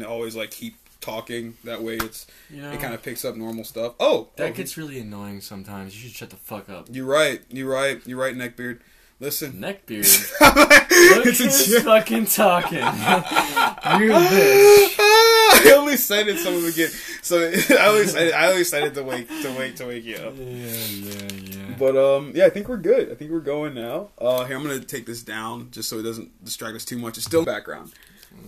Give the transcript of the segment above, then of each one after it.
to always like keep talking. That way, it's You know, it kind of picks up normal stuff. Oh, that oh, gets really annoying sometimes. You should shut the fuck up. You're right. You're right. You're right, neckbeard. Listen. Neckbeard. Look it's a who's joke. fucking talking. you bitch. I only said it so we would get. So I only said I only said it to wake to wake to wake you up. Yeah, yeah, yeah. But um, yeah, I think we're good. I think we're going now. Uh, here I'm gonna take this down just so it doesn't distract us too much. It's still background.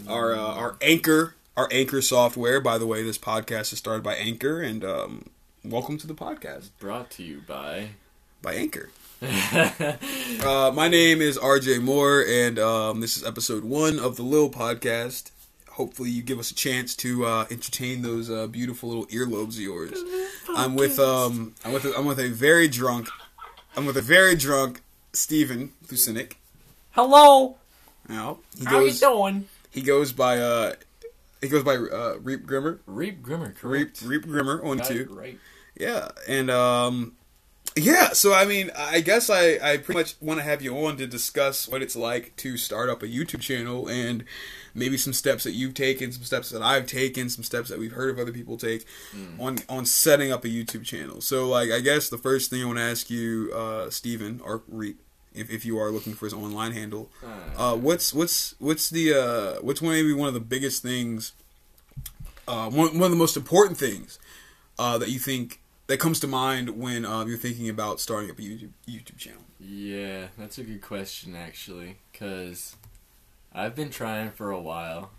Our uh, our anchor our anchor software. By the way, this podcast is started by Anchor, and um, welcome to the podcast Brought to you by. by Anchor. Uh, my name is RJ Moore, and um, this is episode one of the Lil Podcast. Hopefully, you give us a chance to uh, entertain those uh, beautiful little earlobes of yours. I'm with um, I'm with a, I'm with a very drunk, I'm with a very drunk Steven Plucinik. Hello. Now he How you doing? He goes by uh he goes by uh, Reap Grimmer. Reap Grimmer, Reap correct? Reap Grimmer on Got two. Right. Yeah, and um, yeah. So I mean, I guess I I pretty much want to have you on to discuss what it's like to start up a YouTube channel and maybe some steps that you've taken, some steps that I've taken, some steps that we've heard of other people take on on setting up a YouTube channel. So like, I guess the first thing I want to ask you, uh, Steven or Reap. If, if you are looking for his online handle, uh, what's what's what's the uh, what's one maybe one of the biggest things, uh, one one of the most important things uh, that you think that comes to mind when uh, you're thinking about starting up a YouTube YouTube channel? Yeah, that's a good question actually, cause I've been trying for a while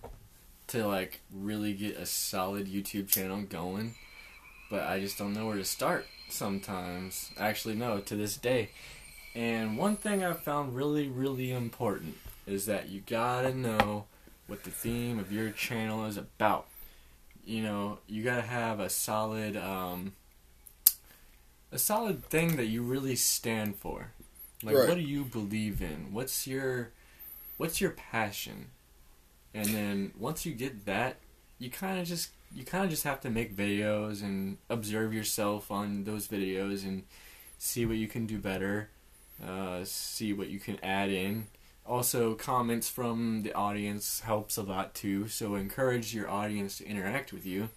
to like really get a solid YouTube channel going, but I just don't know where to start sometimes. Actually, no, to this day. And one thing I've found really, really important is that you gotta know what the theme of your channel is about. You know, you gotta have a solid, um, a solid thing that you really stand for. Like, Right. what do you believe in? What's your, what's your passion? And then once you get that, you kind of just you kind of just have to make videos and observe yourself on those videos and see what you can do better, uh, see what you can add in. Also, comments from the audience helps a lot too. So encourage your audience to interact with you.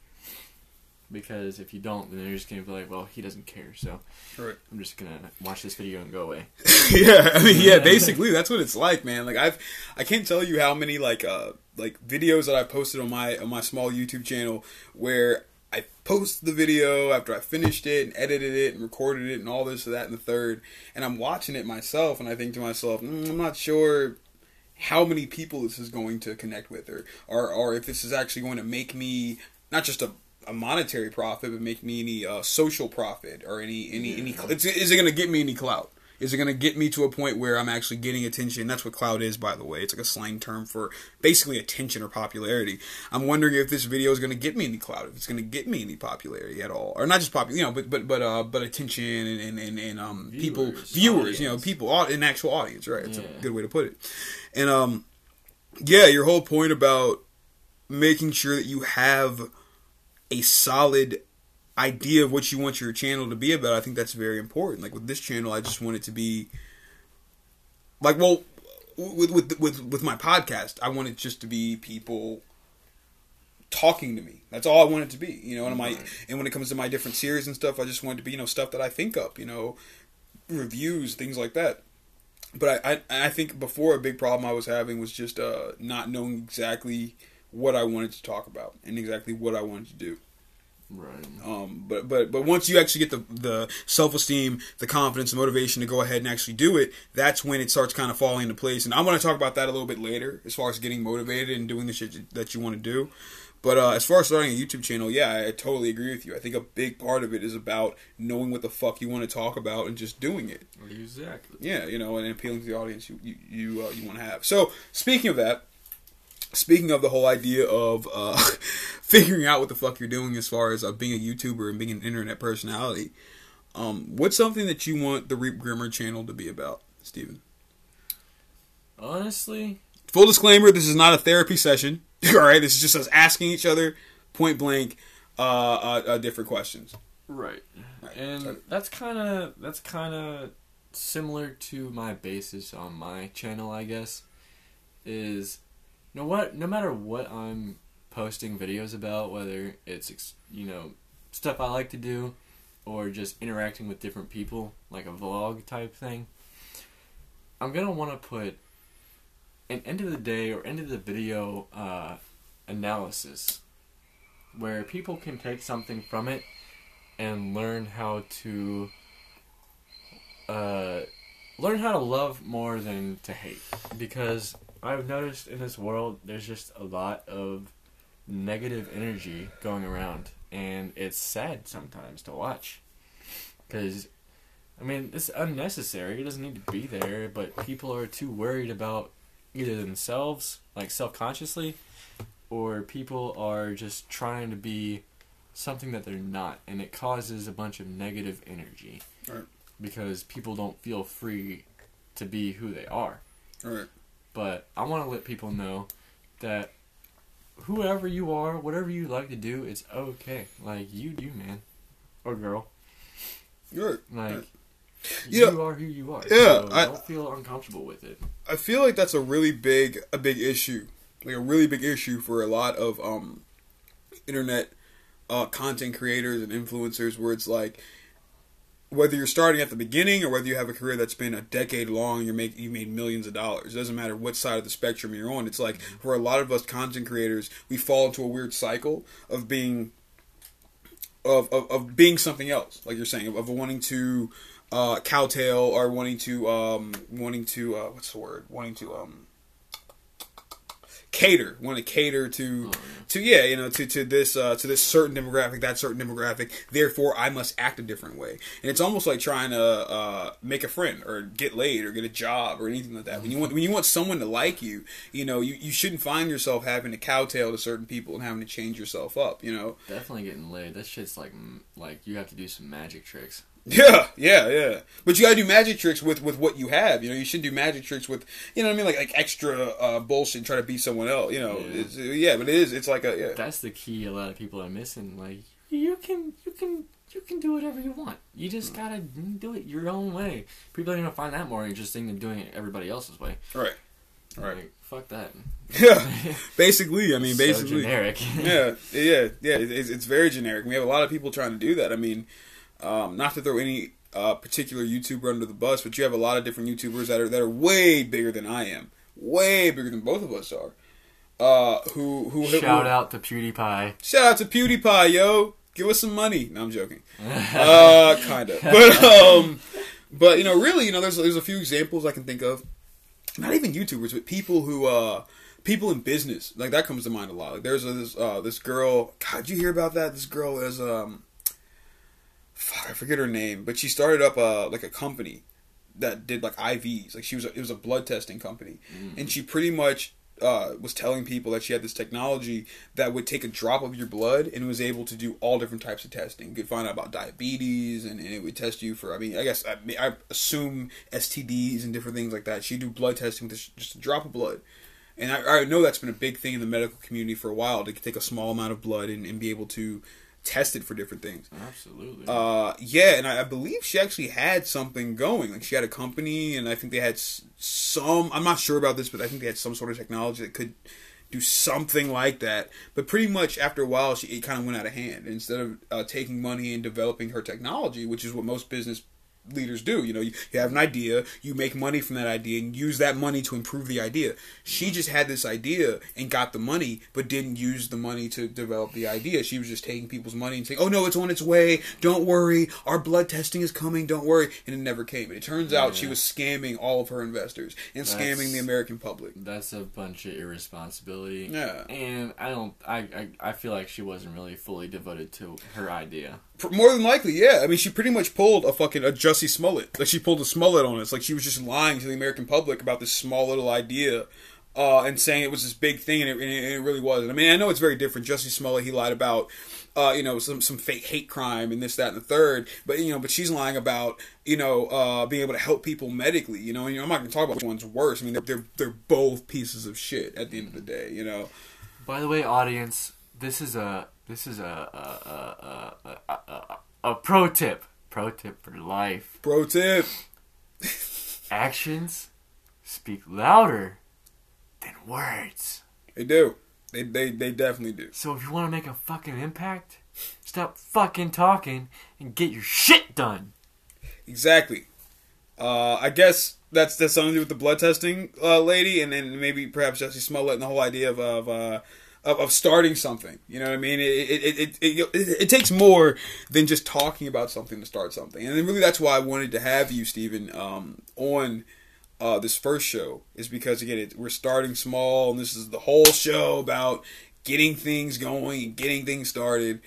Because if you don't, then they're just gonna be like, "Well, he doesn't care." So Right. I'm just gonna watch this video and go away. yeah, I mean, yeah, basically that's what it's like, man. Like I've, I can't tell you how many like uh like videos that I posted on my on my small YouTube channel where I post the video after I finished it and edited it and recorded it and all this and that and the third, and I'm watching it myself and I think to myself, mm, I'm not sure how many people this is going to connect with or or, or if this is actually going to make me not just a a monetary profit, but make me any uh, social profit or any any any. It's, is it going to get me any clout? Is it going to get me to a point where I'm actually getting attention? That's what clout is, by the way. It's like a slang term for basically attention or popularity. I'm wondering if this video is going to get me any clout, if it's going to get me any popularity at all, or not just popular, you know, but but but uh, but attention and and and, and um people Viewers, viewers, you know, people, an actual audience, right? It's Yeah. a good way to put it. And um, yeah, your whole point about making sure that you have a solid idea of what you want your channel to be about, I think that's very important. Like with this channel, I just want it to be like well with with with with my podcast, I want it just to be people talking to me. That's all I want it to be, you know. And my Right. and when it comes to my different series and stuff, I just want it to be you know stuff that I think up, you know, reviews, things like that. But I, I I think before a big problem I was having was just uh not knowing exactly what I wanted to talk about and exactly what I wanted to do. Right. Um, but but but once you actually get the the self esteem, the confidence, the motivation to go ahead and actually do it, that's when it starts kind of falling into place. And I'm going to talk about that a little bit later, as far as getting motivated and doing the shit that you want to do. But uh, as far as starting a YouTube channel, yeah, I, I totally agree with you. I think a big part of it is about knowing what the fuck you want to talk about and just doing it. Exactly. Yeah, you know, and appealing to the audience you you you, uh, you want to have. So speaking of that, speaking of the whole idea of uh, figuring out what the fuck you're doing as far as uh, being a YouTuber and being an internet personality, um, what's something that you want the Reap Grimmer channel to be about, Steven? Honestly, Full disclaimer: This is not a therapy session. All right, this is just us asking each other point blank uh, uh, uh, different questions. Right. Right. And So- that's kind of that's kind of similar to my basis on my channel, I guess. Is no what no matter what I'm posting videos about, whether it's you know stuff I like to do, or just interacting with different people, like a vlog type thing. I'm gonna want to put an end of the day or end of the video uh, analysis, where people can take something from it and learn how to uh, learn how to love more than to hate. Because I've noticed in this world, there's just a lot of negative energy going around, and it's sad sometimes to watch. Because, I mean, it's unnecessary. It doesn't need to be there, but people are too worried about either themselves, like self consciously, or people are just trying to be something that they're not, and it causes a bunch of negative energy. Right. Because people don't feel free to be who they are. Right. But I want to let people know that whoever you are, whatever you like to do, it's okay. Like you do, man, or girl. You're Like Right. you You know- are who you are. Yeah, so I- don't feel uncomfortable with it. I feel like that's a really big a big issue, like a really big issue for a lot of um, internet uh, content creators and influencers, where it's like whether you're starting at the beginning or whether you have a career that's been a decade long, and you're make you made millions of dollars. It doesn't matter what side of the spectrum you're on. It's like for a lot of us content creators, we fall into a weird cycle of being of, of, of being something else, like you're saying, of, of wanting to uh, cowtail or wanting to um, wanting to uh, what's the word? Wanting to um, cater, want to cater to to yeah, you know, to to this uh, to this certain demographic, that certain demographic. Therefore, I must act a different way, and it's almost like trying to uh, make a friend or get laid or get a job or anything like that. When you want when you want someone to like you, you know, you, you shouldn't find yourself having to cowtail to certain people and having to change yourself up. You know, Definitely getting laid. That shit's like like you have to do some magic tricks. Yeah, yeah, yeah. But you gotta do magic tricks with, with what you have. You know, you shouldn't do magic tricks with you know what I mean, like like extra uh, bullshit. Try to beat someone else. You know, Yeah. it's, yeah. But it is. It's like a yeah. That's the key. A lot of people are missing. Like you can you can you can do whatever you want. You just gotta do it your own way. People are gonna find that more interesting than doing it everybody else's way. Right. Right. Like, fuck that. Yeah. basically, I mean, So basically. generic. yeah, yeah, yeah. It's, it's very generic. We have a lot of people trying to do that. I mean, um, not to throw any uh, particular YouTuber under the bus, but you have a lot of different YouTubers that are that are way bigger than I am, way bigger than both of us are. Uh, who who Shout who, out to PewDiePie. Shout out to PewDiePie, yo. Give us some money. No, I'm joking. Uh, kind of. But um, but you know, really, you know, there's there's a few examples I can think of. Not even YouTubers, but people who uh, people in business like that comes to mind a lot. Like there's a, this uh, this girl. God, did you hear about that? This girl is um, fuck, I forget her name, but she started up a like a company that did like IVs. Like she was, a, it was a blood testing company, and she pretty much uh, was telling people that she had this technology that would take a drop of your blood and was able to do all different types of testing. You could find out about diabetes, and, and it would test you for. I mean, I guess I, I assume STDs and different things like that. She do blood testing with just- just a drop of blood. And I, I know that's been a big thing in the medical community for a while to take a small amount of blood and, and be able to test it for different things. Absolutely. Uh, yeah, and I, I believe she actually had something going. Like she had a company, and I think they had s- some. I'm not sure about this, but I think they had some sort of technology that could do something like that. But pretty much after a while, she it kind of went out of hand. Instead of uh, taking money and developing her technology, which is what most business leaders do. You know, you, you have an idea, you make money from that idea, and use that money to improve the idea. She mm-hmm. just had this idea and got the money, but didn't use the money to develop the idea. She was just taking people's money and saying, "Oh no, it's on its way. Don't worry. Our blood testing is coming. Don't worry." And it never came. And it turns out she was scamming all of her investors and scamming the American public. That's a bunch of irresponsibility. Yeah. And I don't. I, I I feel like she wasn't really fully devoted to her idea. More than likely, yeah. I mean, she pretty much pulled a fucking a Jussie Smollett. Like she pulled a Smollett on us. Like she was just lying to the American public about this small little idea, uh, and saying it was this big thing, and it, and it, and it really wasn't. I mean, I know it's very different. Jussie Smollett, he lied about, uh, you know, some some fake hate crime and this, that, and the third. But you know, but she's lying about, you know, uh, being able to help people medically. You know, and you know, I'm not going to talk about which one's worse. I mean, they're, they're they're both pieces of shit at the end of the day. You know. By the way, audience, this is a this is a a a a, a, pro tip. Pro tip for life. Pro tip. Actions speak louder than words. They do. They they they definitely do. So if you want to make a fucking impact, stop fucking talking and get your shit done. Exactly. Uh, I guess that's that's something to do with the blood testing uh, lady, and then maybe perhaps Jussie Smollett and the whole idea of of, uh, of of starting something. You know what I mean? It it, it, it, it it takes more than just talking about something to start something, and then really that's why I wanted to have you, Steven, um, on. Uh, this first show is because again it, we're starting small and this is the whole show about getting things going and getting things started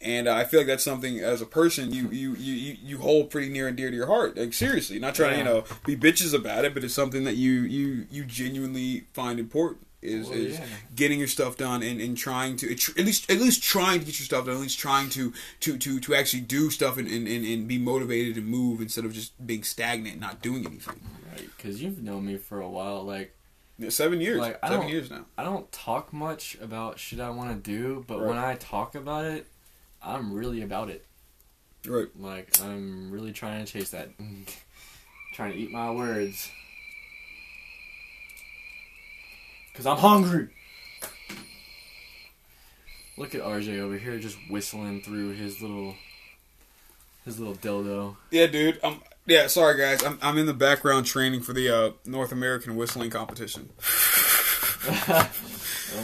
and uh, I feel like that's something as a person you you you you hold pretty near and dear to your heart. Like seriously, not trying to you know be bitches about it, but it's something that you you you genuinely find important. Is, Well, is yeah. getting your stuff done and, and trying to at least at least trying to get your stuff done at least trying to to to, to actually do stuff and, and, and, and be motivated and move instead of just being stagnant and not doing anything Right? Because you've known me for a while. Like Yeah, seven years Like, I seven don't- years now I don't talk much about shit I want to do, but Right. when I talk about it, I'm really about it. right Like I'm really trying to chase that. trying to eat my words. Cause I'm hungry. Look at RJ over here just whistling through his little his little dildo. yeah dude um yeah sorry guys I'm, I'm in the background training for the uh, North American whistling competition oh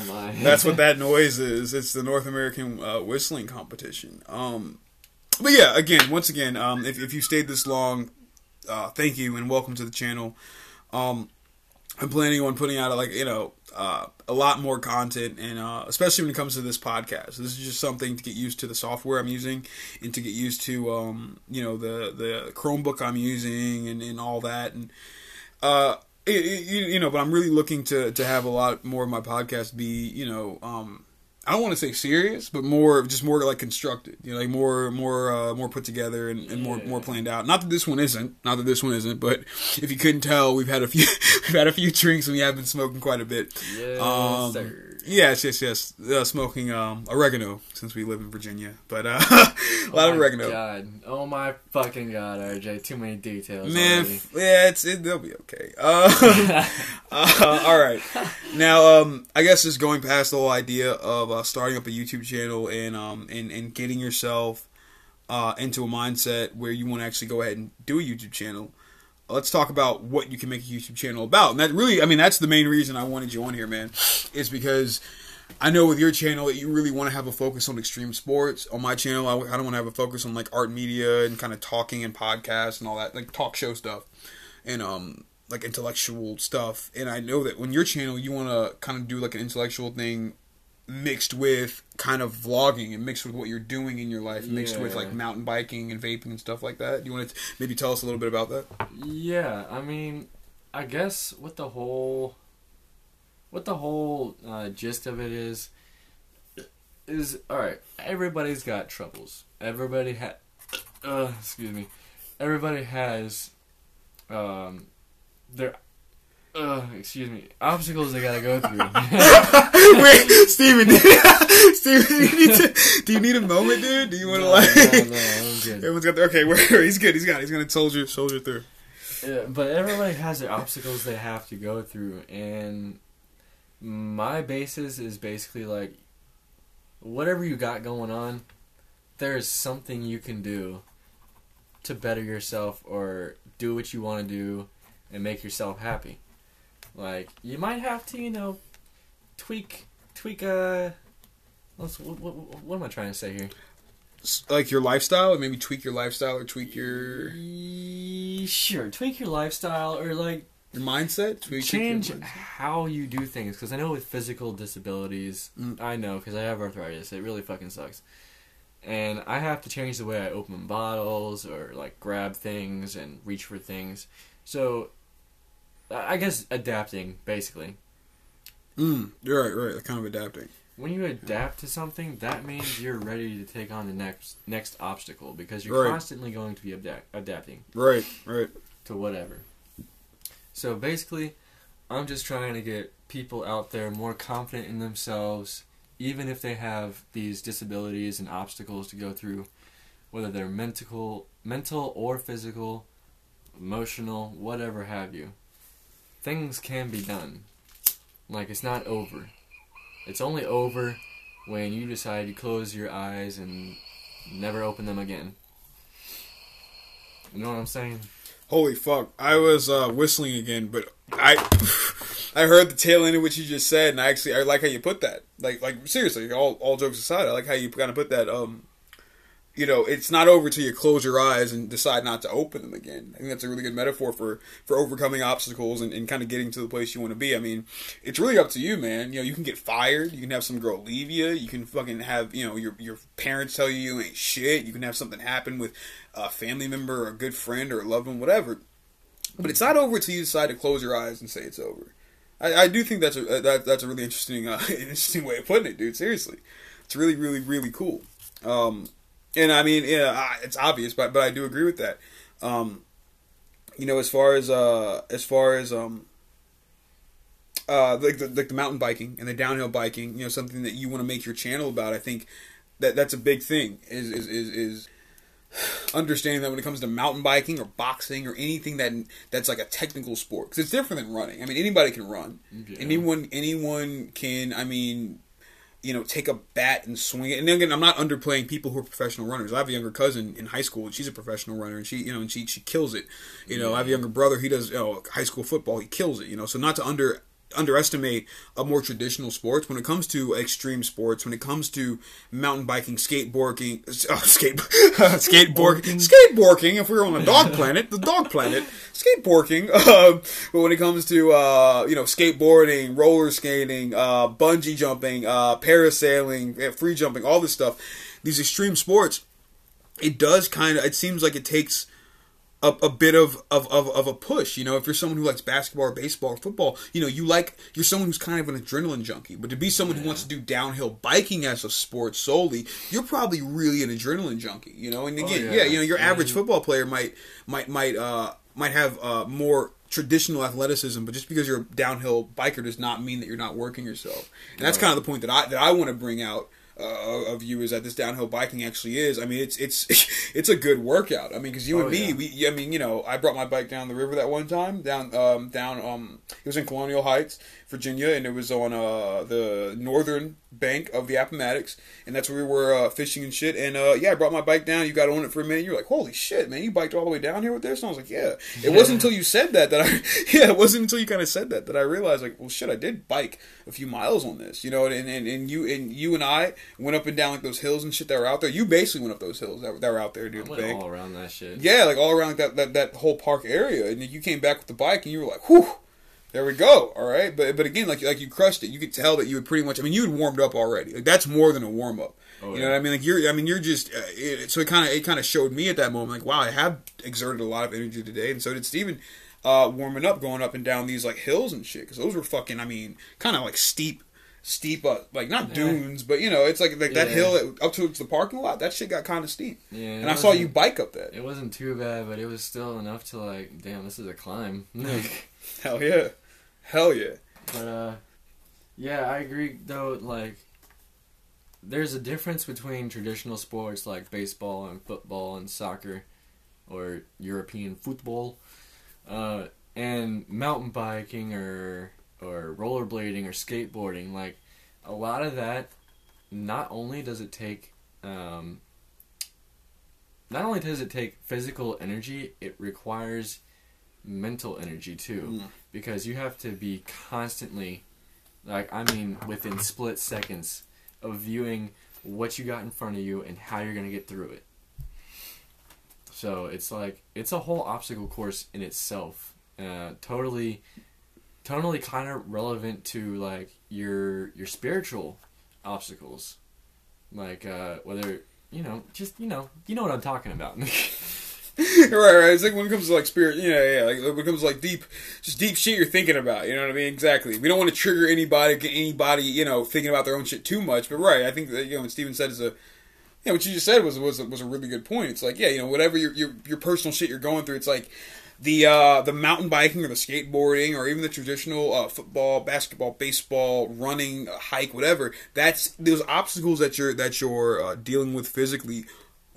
my. That's what that noise is. It's the North American uh, whistling competition. Um, but yeah, again, once again, um, if, if you stayed this long, uh, thank you and welcome to the channel. Um, I'm planning on putting out like you know uh, a lot more content, and uh, especially when it comes to this podcast. This is just something to get used to the software I'm using, and to get used to um, you know the the Chromebook I'm using, and, and all that, and uh, it, it- you, know. But I'm really looking to to have a lot more of my podcast be you know. Um, I don't want to say serious, but more just more like constructed, you know, like more more uh, more put together and, and more Yeah. more planned out. Not that this one isn't, not that this one isn't, but if you couldn't tell, we've had a few we've had a few drinks and we have been smoking quite a bit. Yes, Um, sir. Yes, yes, yes. Uh, smoking um, oregano since we live in Virginia, but uh, a lot oh of oregano. God. Oh my fucking god, RJ. Too many details. Man, f- yeah, it's it, they'll be okay. Uh, uh, all right, now um, I guess just going past the whole idea of uh, starting up a YouTube channel and um and, and getting yourself uh, into a mindset where you want to actually go ahead and do a YouTube channel. Let's talk about what you can make a YouTube channel about, and that really, I mean, that's the main reason I wanted you on here, man, is because I know with your channel that you really want to have a focus on extreme sports. On my channel, I, I don't want to have a focus on like art media and kind of talking and podcasts and all that, like talk show stuff and um like intellectual stuff. And I know that when your channel, you want to kind of do like an intellectual thing mixed with kind of vlogging and mixed with what you're doing in your life, mixed with like mountain biking and vaping and stuff like that. Do you want to maybe tell us a little bit about that? Yeah, I mean, I guess what the whole, what the whole uh, gist of it is, is all right. Everybody's got troubles. Everybody ha uh, excuse me. Everybody has, um, their, uh, excuse me, obstacles they gotta go through. Wait, Steven, Steven, do you, need to, do you need a moment, dude? Do you want to No, like? no, no, I'm good. Everyone's got their, okay. Where he's good. He's got. He's gonna soldier soldier through. Yeah, but everybody has their obstacles they have to go through, and my basis is basically like whatever you got going on, there is something you can do to better yourself or do what you want to do and make yourself happy. Like you might have to, you know, tweak tweak uh what, what, what am I trying to say here? Like your lifestyle, and maybe tweak your lifestyle or tweak your Sure, tweak your lifestyle or like your mindset. Tweak your change mindset. how you do things because I know with physical disabilities, Mm. I know because I have arthritis. It really fucking sucks, and I have to change the way I open bottles or like grab things and reach for things. So, I guess adapting basically. Mm, you're right, right. Kind of adapting. When you adapt to something, that means you're ready to take on the next next obstacle because you're Right. constantly going to be adapt- adapting. Right, right. to whatever. So basically, I'm just trying to get people out there more confident in themselves, even if they have these disabilities and obstacles to go through, whether they're mental, mental or physical, emotional, whatever have you. Things can be done. Like it's not over. It's only over when you decide to close your eyes and never open them again. You know what I'm saying? Holy fuck! I was uh, whistling again, but I I heard the tail end of what you just said, and I actually I like how you put that. Like like seriously, all all jokes aside, I like how you kind of put that. Um, you know, it's not over till you close your eyes and decide not to open them again. I think that's a really good metaphor for for overcoming obstacles and, and kind of getting to the place you want to be. I mean, it's really up to you, man. You know, you can get fired, you can have some girl leave you, you can fucking have you know your your parents tell you you ain't shit. You can have something happen with a family member or a good friend or a loved one, whatever. But it's not over till you decide to close your eyes and say it's over. I, I do think that's a that, that's a really interesting uh, interesting way of putting it, dude. Seriously, it's really really really cool. Um, and I mean, yeah, it's obvious, but but I do agree with that. Um, you know, as far as uh, as far as um, uh, like the like the mountain biking and the downhill biking, you know, something that you want to make your channel about. I think that that's a big thing. Is is is, is understanding that when it comes to mountain biking or boxing or anything that that's like a technical sport because it's different than running. I mean, anybody can run. Yeah. Anyone anyone can. I mean, you know, take a bat and swing it. And again, I'm not underplaying people who are professional runners. I have a younger cousin in high school, and she's a professional runner, and she, you know, and she she kills it. You know, I have a younger brother. He does you know, high school football. He kills it. You know, so not to under underestimate a more traditional sports. When it comes to extreme sports when it comes to mountain biking skateboarding uh, skate skateboarding skateboarding if we were on a dog planet the dog planet skateboarding uh, but when it comes to uh, you know skateboarding roller skating uh, bungee jumping uh, parasailing free jumping all this stuff these extreme sports it does kind of it seems like it takes a, a bit of, of, of, of, a push. You know, if you're someone who likes basketball or baseball or football, you know, you like you're someone who's kind of an adrenaline junkie. But to be someone who wants to do downhill biking as a sport solely, you're probably really an adrenaline junkie. You know, and again, oh, yeah. yeah. you know, your average football player might might might uh might have uh more traditional athleticism, but just because you're a downhill biker does not mean that you're not working yourself. And that's kind of the point that I that I want to bring out uh, of you is that this downhill biking actually is. I mean, it's it's it's a good workout. I mean, because you oh, and me, yeah. we, I mean, you know, I brought my bike down the river that one time, down um, down um, it was in Colonial Heights, Virginia, and it was on uh, the northern bank of the Appomattox, and that's where we were uh, fishing and shit. And uh, yeah, I brought my bike down. You got on it for a minute. You're like, holy shit, man! You biked all the way down here with this? And I was like, yeah. It wasn't until you said that that I, yeah, it wasn't until you kind of said that that I realized like, well, shit, I did bike a few miles on this, you know. And and, and you and you and I went up and down like those hills and shit that were out there. You basically went up those hills that, that were out there dude. the bank. all around that shit. Yeah, like all around like that, that that whole park area. And you came back with the bike and you were like, whew there we go. All right, but but again, like like you crushed it. You could tell that you had pretty much. I mean, you had warmed up already. Like that's more than a warm up. Oh, you know what I mean? Like you're. I mean, you're just. Uh, it, so it kind of it kind of showed me at that moment, like, wow, I have exerted a lot of energy today, and so did Steven, uh, warming up, going up and down these like hills and shit. Because those were fucking. I mean, kind of like steep steep up, like not dunes but you know it's like like yeah. that hill up to the parking lot that shit got kind of steep yeah and i saw you bike up that it wasn't too bad but it was still enough to like damn this is a climb hell yeah Hell yeah. But uh, yeah, I agree though. Like, there's a difference between traditional sports like baseball and football and soccer, or European football, uh, and mountain biking or or rollerblading or skateboarding. Like, a lot of that. Not only does it take um, not only does it take physical energy, it requires mental energy too. Mm because you have to be constantly like I mean within split seconds of viewing what you got in front of you and how you're going to get through it. So it's like it's a whole obstacle course in itself. Uh, totally totally kind of relevant to like your your spiritual obstacles. Like uh, whether you know, just you know, you know what I'm talking about. right, right. It's like when it comes to like spirit, yeah, yeah. Like when it comes to like deep, just deep shit you're thinking about. You know what I mean? Exactly. We don't want to trigger anybody, get anybody, you know, thinking about their own shit too much. But right, I think that you know, what Steven said is a, yeah, what you just said was was was a really good point. It's like, yeah, you know, whatever your your your personal shit you're going through, it's like the uh, the mountain biking or the skateboarding or even the traditional uh, football, basketball, baseball, running, uh, hike, whatever. That's those obstacles that you're that you're uh, dealing with physically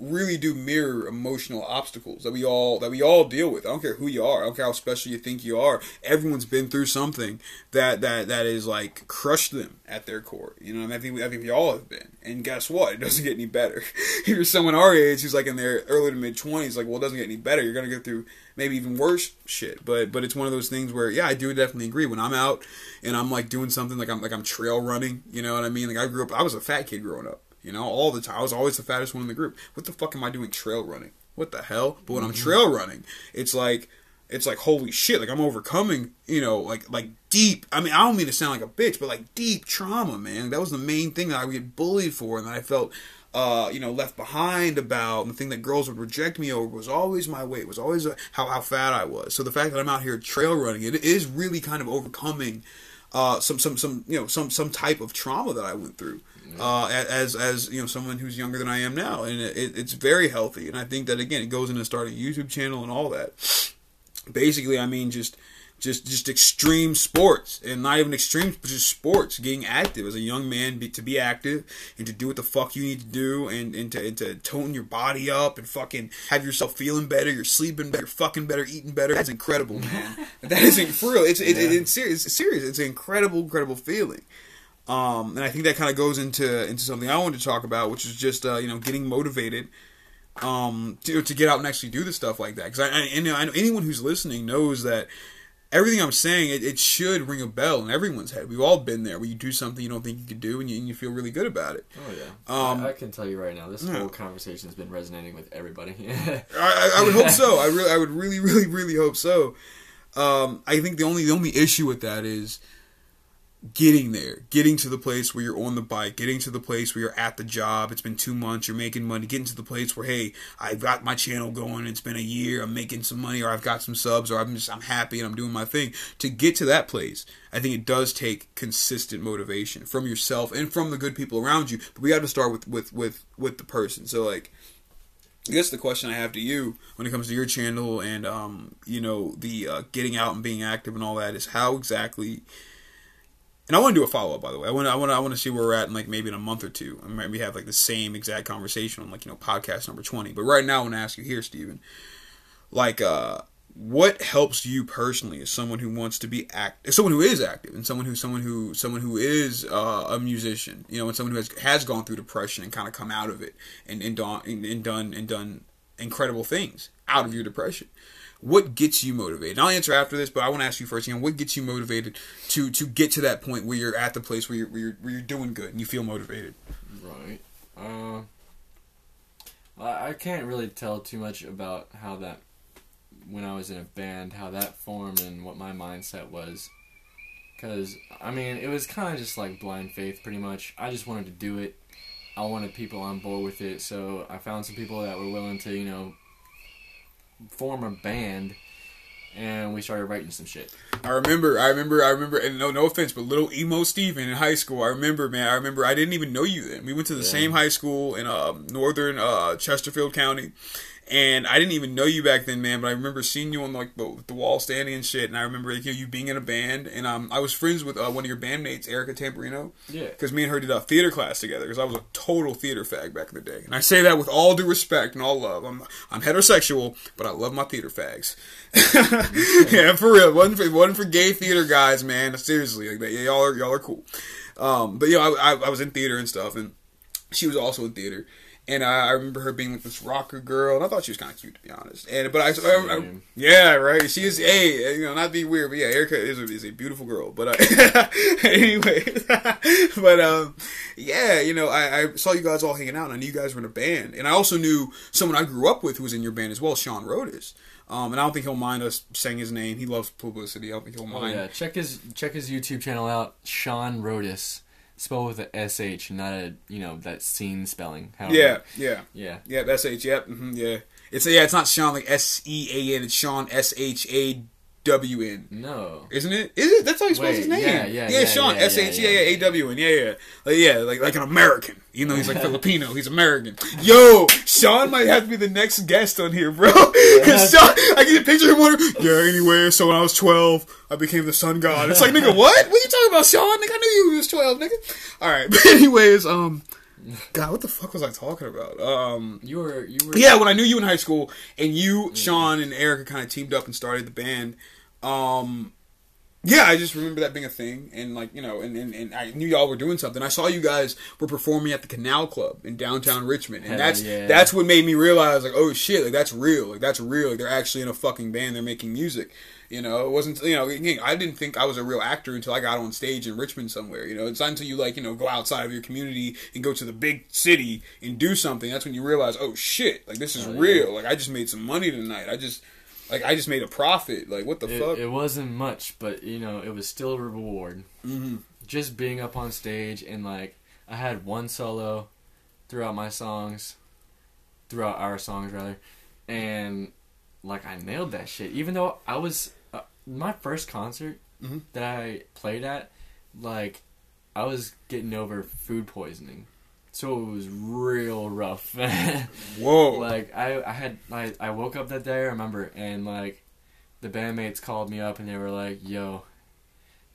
really do mirror emotional obstacles that we all that we all deal with. I don't care who you are. I don't care how special you think you are. Everyone's been through something that that that is like crushed them at their core. You know, I, mean, I think I think we all have been. And guess what? It doesn't get any better. if you're someone our age who's like in their early to mid twenties, like well, it doesn't get any better. You're gonna go through maybe even worse shit. But but it's one of those things where yeah, I do definitely agree. When I'm out and I'm like doing something like I'm like I'm trail running, you know what I mean? Like I grew up, I was a fat kid growing up. You know, all the time. I was always the fattest one in the group. What the fuck am I doing trail running? What the hell? But when I'm trail running, it's like it's like holy shit, like I'm overcoming, you know, like like deep I mean, I don't mean to sound like a bitch, but like deep trauma, man. That was the main thing that I would get bullied for and that I felt uh, you know, left behind about, and the thing that girls would reject me over was always my weight, was always uh how, how fat I was. So the fact that I'm out here trail running, it is really kind of overcoming uh, some some some you know some some type of trauma that I went through uh, as as you know someone who's younger than I am now, and it, it's very healthy. And I think that again, it goes into starting a YouTube channel and all that. Basically, I mean just just just extreme sports. And not even extreme but just sports. Getting active as a young man be, to be active and to do what the fuck you need to do and, and, to, and to tone your body up and fucking have yourself feeling better. You're sleeping better. Fucking better. Eating better. That's incredible man. That isn't for real. It's, it, it, it's serious. It's serious. It's an incredible incredible feeling um, and I think that kind of goes into into something I wanted to talk about, which is just uh, you know getting motivated um, to to get out and actually do the stuff like that. Because I, I, and I know anyone who's listening knows that everything I'm saying it, it should ring a bell in everyone's head. We've all been there where you do something you don't think you could do and you, and you feel really good about it. Oh yeah. Um, I, I can tell you right now, this yeah. whole conversation has been resonating with everybody. I, I, I would hope so. I really, I would really, really, really hope so. Um, I think the only the only issue with that is getting there, getting to the place where you're on the bike, getting to the place where you're at the job. It's been two months, you're making money, getting to the place where hey, I've got my channel going. It's been a year, I'm making some money, or I've got some subs, or I'm just I'm happy and I'm doing my thing. To get to that place, I think it does take consistent motivation from yourself and from the good people around you. But we got to start with with with with the person. So like. I guess the question I have to you when it comes to your channel and um, you know the uh, getting out and being active and all that is how exactly and I want to do a follow up, by the way. I want I want I want to see where we're at in like maybe in a month or two, I and maybe have like the same exact conversation on like you know podcast number twenty. But right now, I want to ask you here, Steven, like, uh, what helps you personally as someone who wants to be act, as someone who is active, and someone who, someone who, someone who is uh, a musician, you know, and someone who has has gone through depression and kind of come out of it and and done and, and done and done incredible things out of your depression what gets you motivated? And I'll answer after this, but I want to ask you first. You know, what gets you motivated to to get to that point where you're at the place where you're where you're, where you're doing good and you feel motivated? Right. Uh, I can't really tell too much about how that when I was in a band, how that formed and what my mindset was. Because I mean, it was kind of just like blind faith, pretty much. I just wanted to do it. I wanted people on board with it, so I found some people that were willing to, you know, form a band and we started writing some shit. I remember, I remember, I remember, and no, no offense, but little emo Steven in high school. I remember, man. I remember. I didn't even know you then. We went to the yeah. same high school in uh, northern uh, Chesterfield County, and I didn't even know you back then, man. But I remember seeing you on like the, the wall standing and shit. And I remember you, know, you being in a band. And um, I was friends with uh, one of your bandmates, Erica Tamperino. Yeah. Because me and her did a theater class together. Because I was a total theater fag back in the day. And I say that with all due respect and all love. I'm I'm heterosexual, but I love my theater fags. yeah, for real. One for, it wasn't for gay theater guys, man. Seriously, like. Yeah, y'all are y'all are cool. Um, but you know, I, I, I was in theater and stuff, and she was also in theater and I, I, remember her being like this rocker girl, and I thought she was kind of cute to be honest. And but I, I, I yeah, right. She is hey, you know, not be weird, but yeah, Erica is a, is a beautiful girl. But uh, anyway, but um, yeah, you know, I, I, saw you guys all hanging out, and I knew you guys were in a band, and I also knew someone I grew up with who was in your band as well, Sean Rodas. Um, and I don't think he'll mind us saying his name. He loves publicity. I don't think he'll mind. Oh, yeah, check his check his YouTube channel out, Sean Rodas spelled with a sh, not a you know that scene spelling. However. Yeah, yeah, yeah, yeah. sh. Yep. Mm-hmm, yeah. It's yeah. It's not Sean like S E A N. It's Sean S H A W N. No, isn't it? Is it? That's how he spells his name. Yeah, yeah, yeah. yeah Sean S H A W N. Yeah, yeah, like, yeah. Like like an American. You know, he's like Filipino, he's American. Yo, Sean might have to be the next guest on here, bro. Because Sean, I can picture of him wondering. Yeah. Anyway, so when I was twelve, I became the sun god. It's like nigga, what? What are you talking about, Sean? Nigga, I knew you was twelve, nigga. All right, but anyways, um. God, what the fuck was I talking about? Um, You were you were yeah, when I knew you in high school, and you, Sean, and Erica kind of teamed up and started the band. Um, yeah, I just remember that being a thing, and like you know, and, and, and I knew y'all were doing something. I saw you guys were performing at the Canal Club in downtown Richmond, and Hell that's yeah. that's what made me realize like, oh shit, like that's real, like that's real. Like they're actually in a fucking band, they're making music. You know, it wasn't you know, again, I didn't think I was a real actor until I got on stage in Richmond somewhere. You know, it's not until you like you know go outside of your community and go to the big city and do something that's when you realize, oh shit, like this is Oh, yeah. real. Like I just made some money tonight. I just like I just made a profit. Like what the it, fuck? it wasn't much, but you know, it was still a reward. hmm Just being up on stage and like I had one solo throughout my songs, throughout our songs rather, and like I nailed that shit. Even though I was my first concert Mhm. that I played at, like I was getting over food poisoning, so it was real rough. Whoa. like I, I had I, I woke up that day I remember and like the bandmates called me up and they were like yo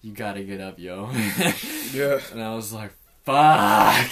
you gotta get up yo yeah. and I was like fuck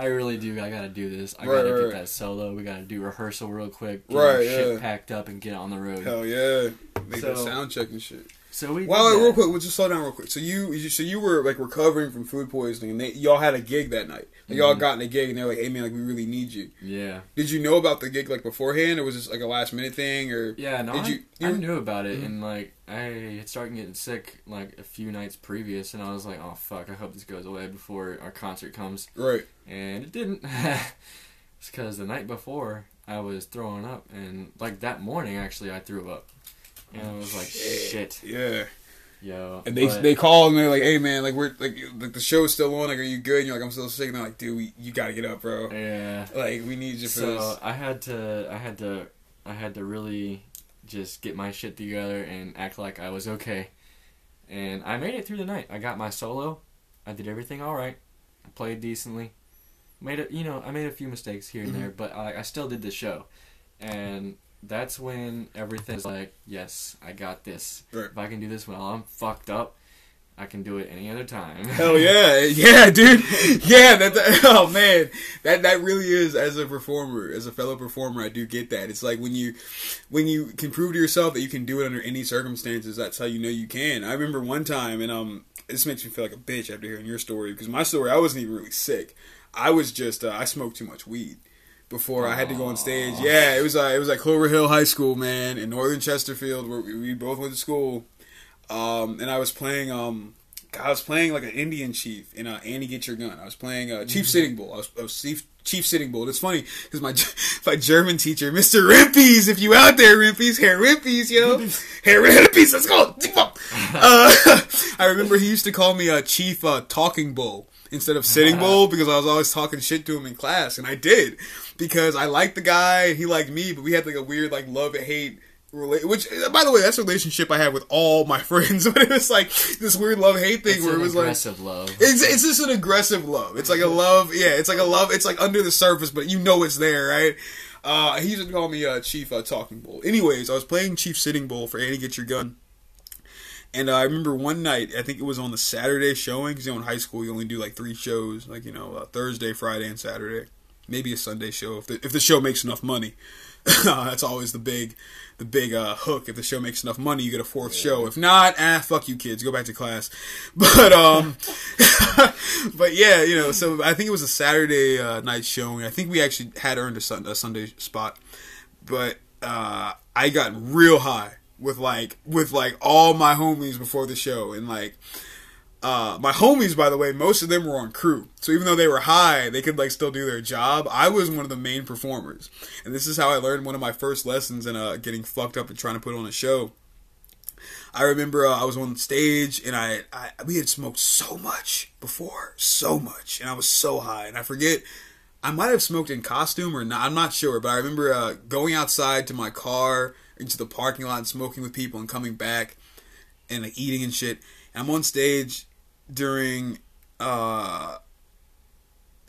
I really do I gotta do this I Right, gotta right, get that solo we gotta do rehearsal real quick get Right, shit yeah. packed up and get on the road Hell yeah. Make that So- sound check and shit. So we Well, wait, real quick, we'll just slow down real quick. So you, you so you were like recovering from food poisoning, and they, y'all had a gig that night. Like, Y'all Mhm. got in a gig, and they're like, "Hey man, like we really need you." yeah Did you know about the gig like beforehand, or was this like a last minute thing, or yeah no Did I, you- I knew about it Mhm. and like I had started getting sick like a few nights previous and I was like oh fuck I hope this goes away before our concert comes right? and it didn't. it's because the night before I was throwing up, and like that morning actually I threw up, and I was like, shit, Yeah. yo. And they But- they called and they're like, "Hey man, like we're like, like the show's still on. Like, are you good?" And you're like, "I'm still sick." And they're like, "Dude, we, you gotta get up, bro. yeah. Like, we need you for So this." I had to, I had to, I had to really just get my shit together and act like I was okay, and I made it through the night. I got my solo. I did everything all right. I played decently. Made it, you know, I made a few mistakes here and Mhm. there, but I, I still did the show, and that's when everything's like, yes, I got this. Right. If I can do this while I'm fucked up, I can do it any other time. Hell yeah, yeah, dude, yeah. That, that oh man, that that really is as a performer, as a fellow performer. I do get that. It's like when you when you can prove to yourself that you can do it under any circumstances. That's how you know you can. I remember one time, and um, this makes me feel like a bitch after hearing your story because my story, I wasn't even really sick. I was just uh, I smoked too much weed before I had to go on stage. Yeah, it was uh, it was like Clover Hill High School, man, in Northern Chesterfield, where we, we both went to school. Um, and I was playing um, I was playing like an Indian chief in uh, Annie Get Your Gun. I was playing uh, Chief Sitting Bull. I was, I was chief, chief Sitting Bull. It's funny because my my German teacher, Mr. Rimpies, if you out there, Rimpies, Herr Rimpies, yo, Herr Rimpies, let's go. Uh, I remember he used to call me uh, Chief uh, Talking Bull instead of Sitting Bull because I was always talking shit to him in class, and I did because I liked the guy and he liked me, but we had like a weird like love and hate. Rela- which, by the way, that's a relationship I had with all my friends. But it was like this weird love hate thing It's where it was like aggressive love. it's it's just an aggressive love. It's like a love, yeah. It's like a love. It's like under the surface, but you know it's there, right? Uh, he used to call me uh, Chief uh, Talking Bull. Anyways, I was playing Chief Sitting Bull for Annie Get Your Gun, and uh, I remember one night. I think it was on the Saturday showing because you know in high school you only do like three shows, like you know uh, Thursday, Friday, and Saturday. Maybe a Sunday show if the if the show makes enough money. That's always the big the big uh, hook. If the show makes enough money, you get a fourth show. If not, ah, fuck you kids, go back to class. But um, but yeah, you know. So I think it was a Saturday uh, night showing. I think we actually had earned a, sun- a Sunday spot, but uh, I got real high with like with like all my homies before the show, and like uh, my homies, by the way, most of them were on crew. So even though they were high, they could like still do their job. I was one of the main performers, and this is how I learned one of my first lessons in uh, getting fucked up and trying to put on a show. I remember uh, I was on stage and I, I we had smoked so much before, so much, and I was so high, and I forget. I might have smoked in costume or not. I'm not sure, but I remember uh, going outside to my car into the parking lot and smoking with people and coming back and like, eating and shit. And I'm on stage during. uh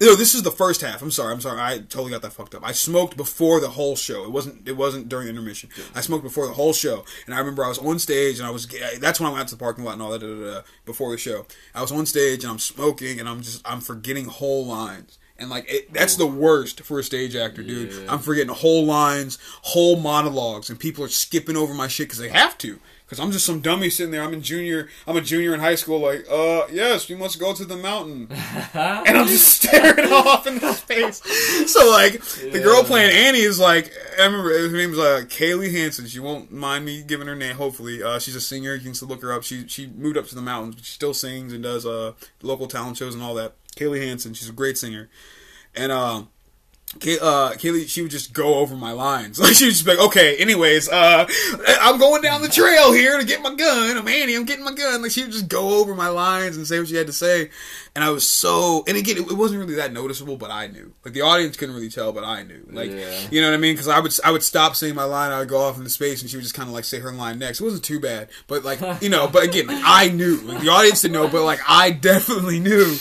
no, this is the first half. I'm sorry. I'm sorry. I totally got that fucked up. I smoked before the whole show. It wasn't. It wasn't during intermission. I smoked before the whole show, and I remember I was on stage, and I was. That's when I went out to the parking lot and all that. Da, da, da, before the show, I was on stage and I'm smoking, and I'm just. I'm forgetting whole lines, And like it, that's the worst for a stage actor, dude. Yeah. I'm forgetting whole lines, whole monologues, and people are skipping over my shit because they have to. Because I'm just some dummy sitting there. I'm in junior. I'm a junior in high school. Like, uh, yes, we must go to the mountain, and I'm just staring off in the space. So like, the girl playing Annie is like, I remember her name's uh, Kaylee Hansen. She won't mind me giving her name. Hopefully, uh, she's a singer. You can still look her up. She she moved up to the mountains, but she still sings and does uh local talent shows and all that. Kaylee Hansen. She's a great singer, and uh. Kay, uh, Kaylee, she would just go over my lines. Like she would just be like, "Okay, anyways, uh, I'm going down the trail here to get my gun. I'm Annie. I'm getting my gun." Like she would just go over my lines and say what she had to say, and I was so. And again, it, it wasn't really that noticeable, but I knew. Like the audience couldn't really tell, but I knew. Like Yeah. you know what I mean? Because I would I would stop saying my line, I would go off into space, and she would just kind of like say her line next. It wasn't too bad, but like you know, but again, like I knew. Like the audience didn't know, but like I definitely knew.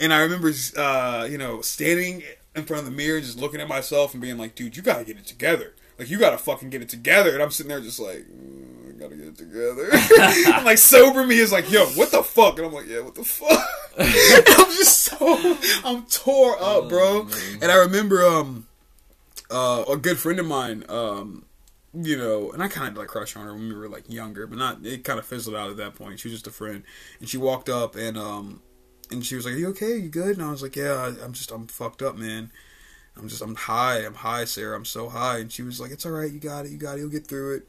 And I remember, uh, you know, standing in front of the mirror, just looking at myself and being like, "Dude, you gotta get it together. Like, you gotta fucking get it together." And I'm sitting there just like, "Mm, "I gotta get it together." and like sober me is like, "Yo, what the fuck?" And I'm like, "Yeah, what the fuck?" I'm just so I'm tore up, bro. And I remember, um, uh, a good friend of mine, um, you know, and I kind of like crush on her when we were like younger, but not. It kind of fizzled out at that point. She was just a friend, and she walked up and um, and she was like, "Are you okay? Are You good?" And I was like, "Yeah, I'm just I'm fucked up, man. I'm just I'm high. I'm high, Sarah. I'm so high." And she was like, "It's all right. You got it. You got it. You'll get through it."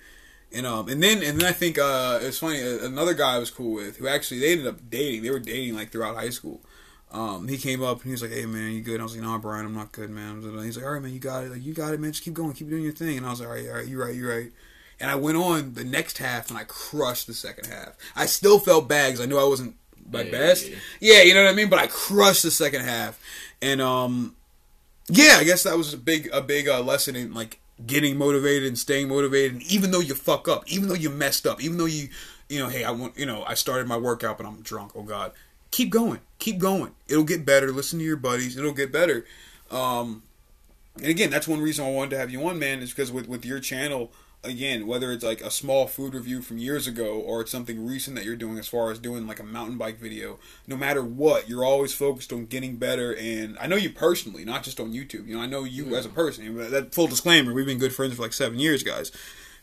And um and then and then I think uh it's funny another guy I was cool with who actually they ended up dating. They were dating like throughout high school. Um, he came up and he was like, "Hey man, you good?" And I was like, "No, Brian, I'm not good, man." And he's like, "All right, man, you got it. Like, you got it, man. Just keep going, keep doing your thing." And I was like, "All right, all right, you're right, you're right." And I went on the next half and I crushed the second half. I still felt bad because I knew I wasn't my Yeah. best. Yeah, you know what I mean. But I crushed the second half, and um, yeah, I guess that was a big a big uh, lesson in like getting motivated and staying motivated. And even though you fuck up, even though you messed up, even though you you know, hey, I want you know, I started my workout but I'm drunk. Oh God, keep going, keep going. It'll get better. Listen to your buddies. It'll get better. Um, and again, that's one reason I wanted to have you on, man, is because with with your channel. Again, whether it's like a small food review from years ago or it's something recent that you're doing as far as doing like a mountain bike video, no matter what, you're always focused on getting better. And I know you personally, not just on YouTube. You know, I know you as a person. That full disclaimer, we've been good friends for like seven years, guys.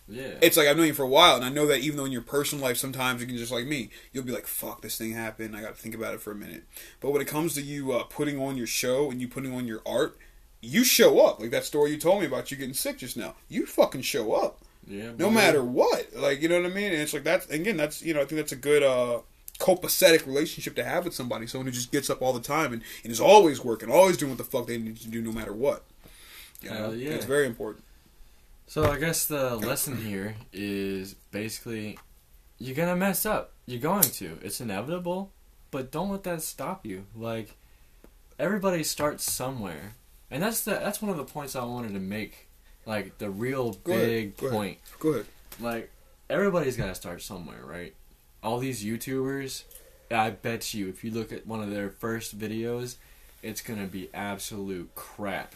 Yeah. It's like I've known you for a while, and I know that even though in your personal life sometimes you can just like me, you'll be like, "Fuck, this thing happened. I got to think about it for a minute." But when it comes to you uh, putting on your show and you putting on your art, you show up. Like that story you told me about you getting sick just now. You fucking show up yeah. no matter what. Like you know what I mean? And it's like that's again, that's you know, I think that's a good uh copacetic relationship to have with somebody. Someone who just gets up all the time and, and is always working, always doing what the fuck they need to do, no matter what. You know? Hell yeah. It's very important. So I guess the lesson here is basically you're gonna mess up. You're going to. It's inevitable, but don't let that stop you. Like everybody starts somewhere, and that's the that's one of the points I wanted to make. Like the real Go ahead. big Go ahead. point. Go ahead. Like everybody's got to start somewhere, right? All these YouTubers, I bet you, if you look at one of their first videos, it's gonna be absolute crap,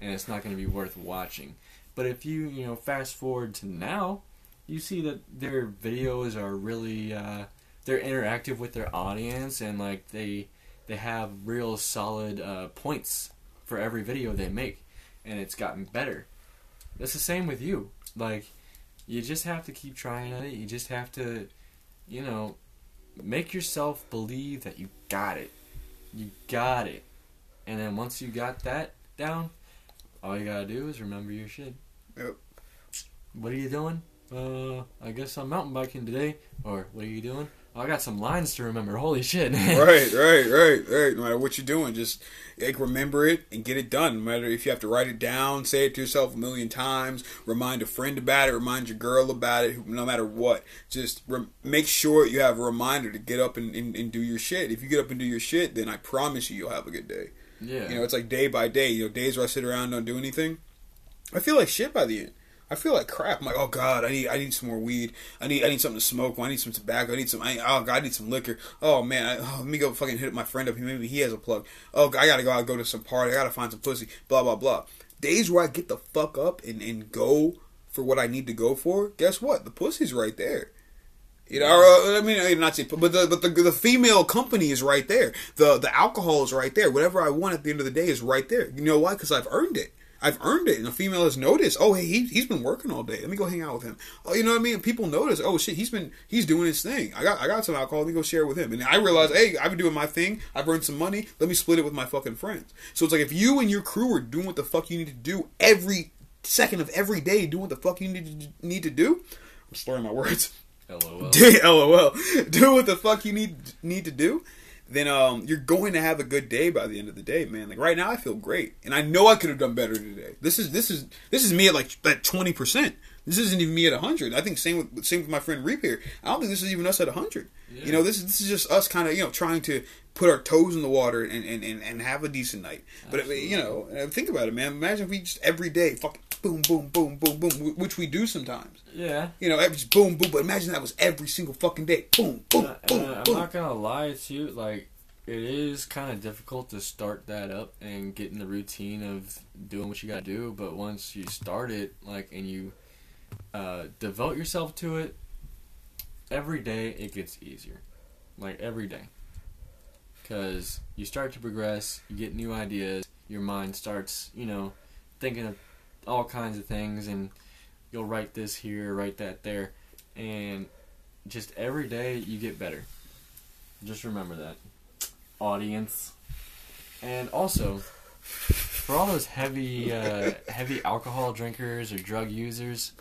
and it's not gonna be worth watching. But if you, you know, fast forward to now, you see that their videos are really, uh, they're interactive with their audience, and like they, they have real solid uh, points for every video they make, and it's gotten better. That's the same with you. Like, you just have to keep trying at it. You just have to, you know, make yourself believe that you got it. You got it. And then once you got that down, all you gotta do is remember your shit. Yep. What are you doing? Uh, I guess I'm mountain biking today. Or what are you doing? Oh, I got some lines to remember. Holy shit! right, right, right, right. No matter what you're doing, just like remember it and get it done. No matter if you have to write it down, say it to yourself a million times, remind a friend about it, remind your girl about it. No matter what, just rem- make sure you have a reminder to get up and, and, and do your shit. If you get up and do your shit, then I promise you, you'll have a good day. yeah. You know, it's like day by day. You know, days where I sit around and don't do anything. I feel like shit by the end. I feel like crap. I'm like, oh god, I need, I need some more weed. I need, I need something to smoke. I need some tobacco. I need some. I, oh god, I need some liquor. Oh man, I, oh, let me go fucking hit my friend up. Here, maybe he has a plug. Oh, god, I gotta go out, go to some party. I gotta find some pussy. Blah blah blah. Days where I get the fuck up and and go for what I need to go for. Guess what? The pussy's right there. You know, or, I mean, not say, but the but the the female company is right there. The the alcohol is right there. Whatever I want at the end of the day is right there. You know why? Because I've earned it. I've earned it, and the female has noticed. Oh, hey, he he's been working all day. Let me go hang out with him. Oh, you know what I mean? People notice. Oh shit, he's been he's doing his thing. I got I got some alcohol. Let me go share it with him. And I realize, hey, I've been doing my thing. I've earned some money. Let me split it with my fucking friends. So it's like if you and your crew are doing what the fuck you need to do every second of every day, doing what the fuck you need to, need to do. I'm slurring my words. LOL. LOL. Do what the fuck you need need to do. Then um, you're going to have a good day by the end of the day, man. Like right now, I feel great, and I know I could have done better today. This is this is this is me at like at twenty percent. This isn't even me at hundred. I think same with same with my friend Reap here. I don't think this is even us at hundred. Yeah. You know, this is this is just us kind of you know trying to put our toes in the water and and, and, and have a decent night. But you know, uh, think about it, man. Imagine if we just every day fucking boom boom boom boom boom, which we do sometimes. Yeah. You know, every just boom, boom. But imagine that was every single fucking day. Boom, boom, And, boom, and I'm boom. not gonna lie to you, like it is kind of difficult to start that up and get in the routine of doing what you gotta do. But once you start it, like and you uh, devote yourself to it, every day it gets easier. Like every day, because you start to progress, you get new ideas, your mind starts, you know, thinking of all kinds of things, and you'll write this here, write that there, and just every day you get better. Just remember that, audience. And also, for all those heavy, uh, heavy alcohol drinkers or drug users,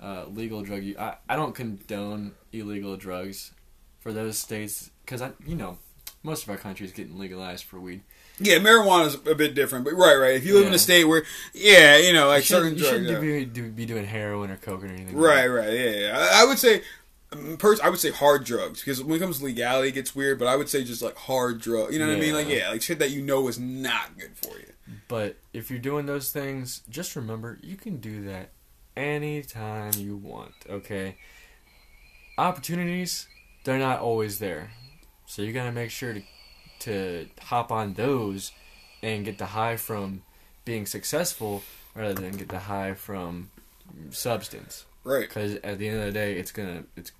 uh, legal drug use, I, I don't condone illegal drugs for those states because I, you know, most of our country is getting legalized for weed. Yeah, marijuana is a bit different, but right, right. If you live in a state where, yeah, you know, like you shouldn't, certain you shouldn't yeah. be, be doing heroin or coke or anything. right, right, yeah, yeah. I, I would say, um, pers- I would say hard drugs because when it comes to legality, it gets weird. But I would say just like hard drugs. You know what I mean? Like, Yeah. yeah, like shit that you know is not good for you. But if you're doing those things, just remember you can do that anytime you want, okay? Opportunities, they're not always there. So you gotta make sure to, to hop on those and get the high from being successful rather than get the high from substance. Right. Because at the end of the day, it's gonna it's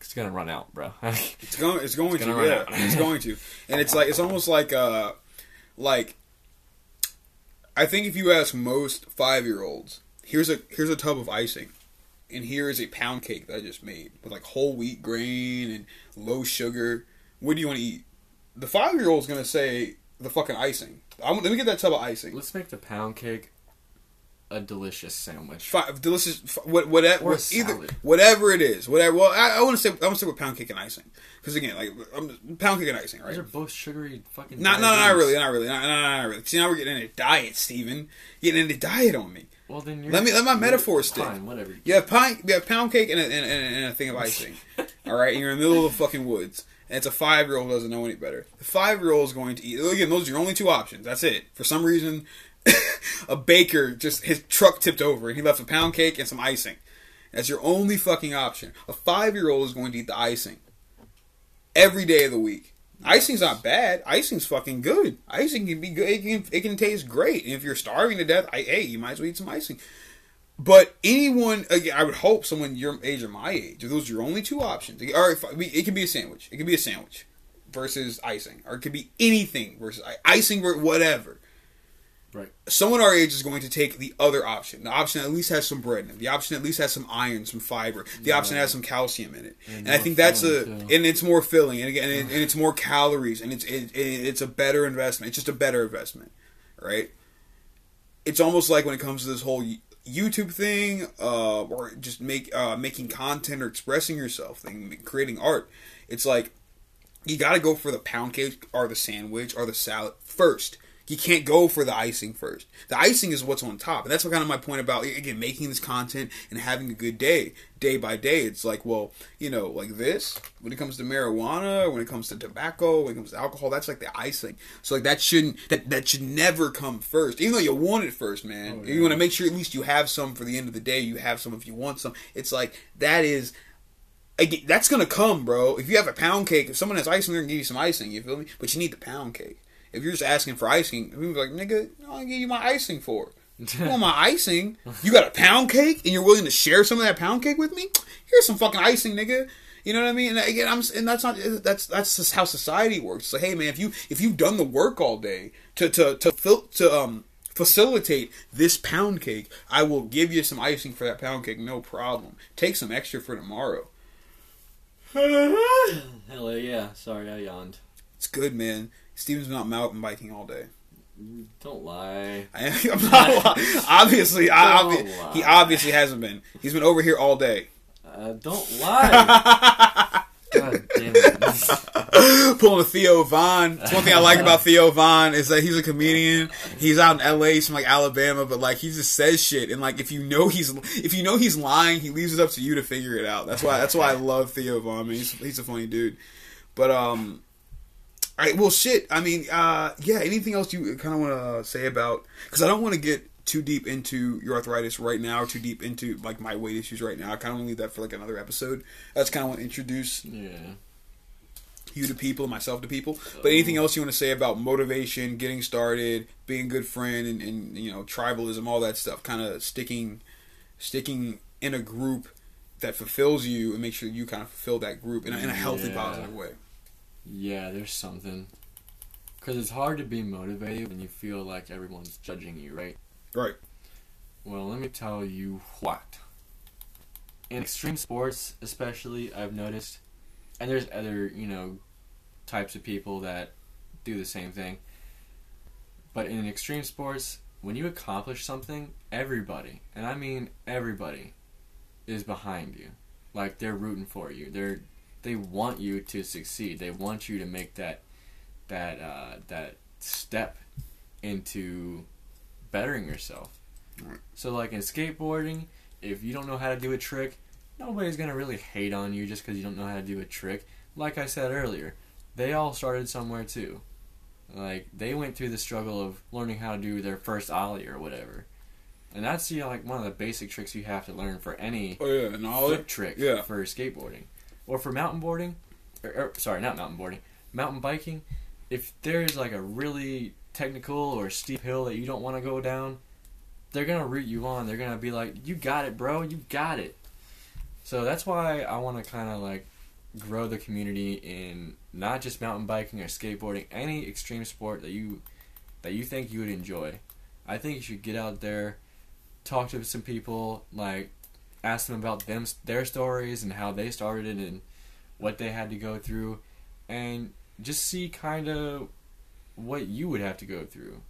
it's gonna run out, bro. It's going. It's going It's to. Yeah, it's going to. And it's like it's almost like uh, like I think if you ask most five year olds, here's a here's a tub of icing, and here is a pound cake that I just made with like whole wheat grain and low sugar. What do you want to eat? The five year old's gonna say the fucking icing. I want, let me get that tub of icing. Let's make the pound cake a delicious sandwich. Five, delicious. f- What, whatever, Or a either, salad. whatever it is, whatever. Well, I, I want to say I want to say with pound cake and icing because again, like um, pound cake and icing, right? Those are both sugary fucking. Not, no, not really, not really, not, not, not really. See, now we're getting into diet, Steven. Getting into diet on me. Well, then you're. Let me- let my metaphor stick. Fine, whatever. You have pound, you have pound cake and a, and, and, and a thing of icing. all right, and you're in the middle of the fucking woods, and it's a five year old doesn't know any better. The five year old is going to eat. Again, those are your only two options. That's it. For some reason, a baker just his truck tipped over, and he left a pound cake and some icing. That's your only fucking option. A five year old is going to eat the icing every day of the week. Icing's not bad. Icing's fucking good. Icing can be good. It can, it can taste great. And if you're starving to death, I, hey, you might as well eat some icing. But anyone, again, I would hope someone your age or my age, if those are your only two options, or if, it could be a sandwich. It could be a sandwich versus icing, or it could be anything versus icing, ver- whatever. Right. Someone our age is going to take the other option. The option at least has some bread in it. The option at least has some iron, some fiber. The option has some calcium in it. And And, I think that's a too. and it's more filling, and again, and, it's more calories, and it's it, it, it's a better investment. It's just a better investment, right? It's almost like when it comes to this whole YouTube thing, uh, or just make uh, making content or expressing yourself thing, creating art. It's like you got to go for the pound cake or the sandwich or the salad first. You can't go for the icing first. The icing is what's on top, and that's what kind of my point about again making this content and having a good day, day by day. It's like, well, you know, like this when it comes to marijuana, when it comes to tobacco, when it comes to alcohol, that's like the icing. So like that shouldn't that that should never come first, even though you want it first, man. Oh, You want to make sure at least you have some for the end of the day. You have some if you want some. It's like that is again, that's gonna come, bro. If you have a pound cake, if someone has icing, they're gonna give you some icing. You feel me? But you need the pound cake. If you're just asking for icing, people be like, nigga, I'll give you my icing for. You want my icing? You got a pound cake and you're willing to share some of that pound cake with me? Here's some fucking icing, nigga. You know what I mean? And again, I'm and that's not that's that's just how society works. So hey, man, if you if you've done the work all day to to to fil- to um facilitate this pound cake, I will give you some icing for that pound cake, no problem. Take some extra for tomorrow. Hello, yeah! Sorry, I yawned. It's good, man. Steven's been out mountain biking all day. Don't lie. I, am not lying. obviously. I, obvi- lie. he obviously hasn't been. He's been over here all day, Uh, don't lie. God damn it. pulling a Theo Von. It's one thing I like about Theo Von is that he's a comedian. He's out in L.A. He's from like Alabama, but like he just says shit, and like if you know he's if you know he's lying, he leaves it up to you to figure it out. That's why that's why I love Theo Von. Man, he's he's a funny dude. But um, all right, well, shit. I mean, uh, yeah. Anything else you kind of want to say about? Because I don't want to get too deep into your arthritis right now, or too deep into like my weight issues right now. I kind of want to leave that for like another episode. I just kind of want to introduce Yeah. you to people, myself to people. But anything else you want to say about motivation, getting started, being a good friend, and, and you know tribalism, all that stuff, kind of sticking, sticking in a group that fulfills you and make sure you kind of fulfill that group in a, in a healthy, Yeah. positive way. Yeah, there's something. Because it's hard to be motivated when you feel like everyone's judging you, right? Right. Well, let me tell you what. In extreme sports, especially, I've noticed, and there's other, you know, types of people that do the same thing. But in extreme sports, when you accomplish something, everybody, and I mean everybody, is behind you. Like they're rooting for you. They're they want you to succeed. They want you to make that that uh, that step into bettering yourself. Right. So like in skateboarding, if you don't know how to do a trick, nobody's gonna really hate on you just because you don't know how to do a trick. Like I said earlier, they all started somewhere too. Like they went through the struggle of learning how to do their first ollie or whatever, and that's you know, like one of the basic tricks you have to learn for any Oh yeah, and all flip trick yeah. for skateboarding or for mountain boarding or, or sorry not mountain boarding mountain biking if there's like a really technical or steep hill that you don't want to go down they're gonna root you on. They're gonna be like you got it bro. You got it. So that's why i want to kind of like grow the community in not just mountain biking or skateboarding any extreme sport that you that you think you would enjoy. I think you should get out there talk to some people like ask them about them their stories and how they started and what they had to go through and just see kind of what you would have to go through.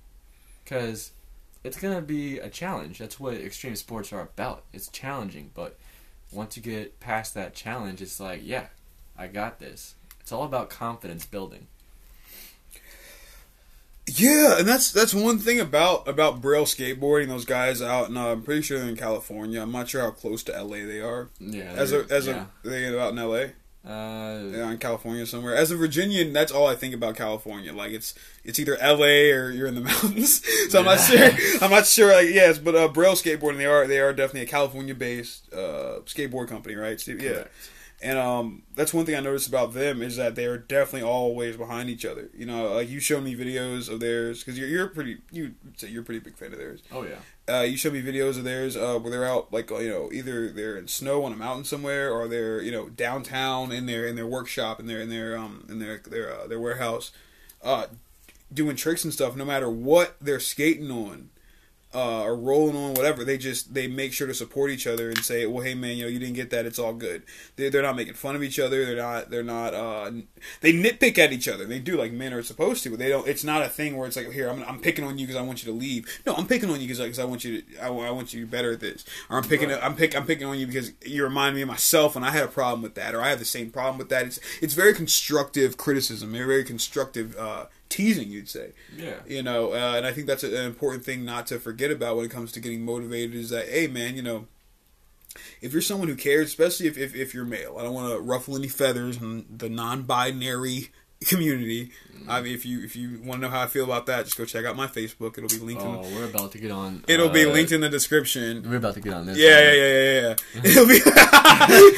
Cuz it's going to be a challenge. That's what extreme sports are about. It's challenging but once you get past that challenge it's like yeah I got this. It's all about confidence building Yeah, and that's that's one thing about about Braille skateboarding. Those guys out, and uh, I'm pretty sure they're in California. I'm not sure how close to LA they are. yeah As a as yeah. a they out in LA. uh, Yeah, in California somewhere. As a Virginian, that's all I think about California. Like it's it's either L.A. or you're in the mountains. so I'm not sure. I'm not sure. Like yes, but uh, Braille Skateboarding, they are they are definitely a California-based uh, skateboard company, right? So, yeah, correct. And um, that's one thing I noticed about them is that they are definitely always behind each other. You know, like you showed me videos of theirs because you're you're pretty you say you're a pretty big fan of theirs. oh yeah Uh, you showed me videos of theirs uh, where they're out like you know either they're in snow on a mountain somewhere or they're you know downtown in their in their workshop in their in their um in their their uh, their warehouse, uh, doing tricks and stuff. No matter what they're skating on. Uh, or rolling on whatever they just they make sure to support each other and say well hey man you know you didn't get that it's all good. They're, they're not making fun of each other they're not they're not uh they nitpick at each other. They do like men are supposed to but they don't it's not a thing where it's like here i'm, I'm picking on you because i want you to leave. No i'm picking on you because I, want you to I, I want you to be better at this. Or i'm picking Right. i'm pick i'm picking on you because you remind me of myself when i had a problem with that or i have the same problem with that. It's it's very constructive criticism very very constructive uh teasing you'd say yeah you know uh, and i think that's an important thing not to forget about when it comes to getting motivated is that hey man you know if you're someone who cares especially if, if, if you're male i don't want to ruffle any feathers and the non-binary community. I mean, if you if you want to know how I feel about that, just go check out my Facebook. It'll be linked. Oh, in, we're about to get on. it'll be uh, linked in the description. We're about to get on this. Yeah, yeah, yeah, yeah, yeah. It'll be,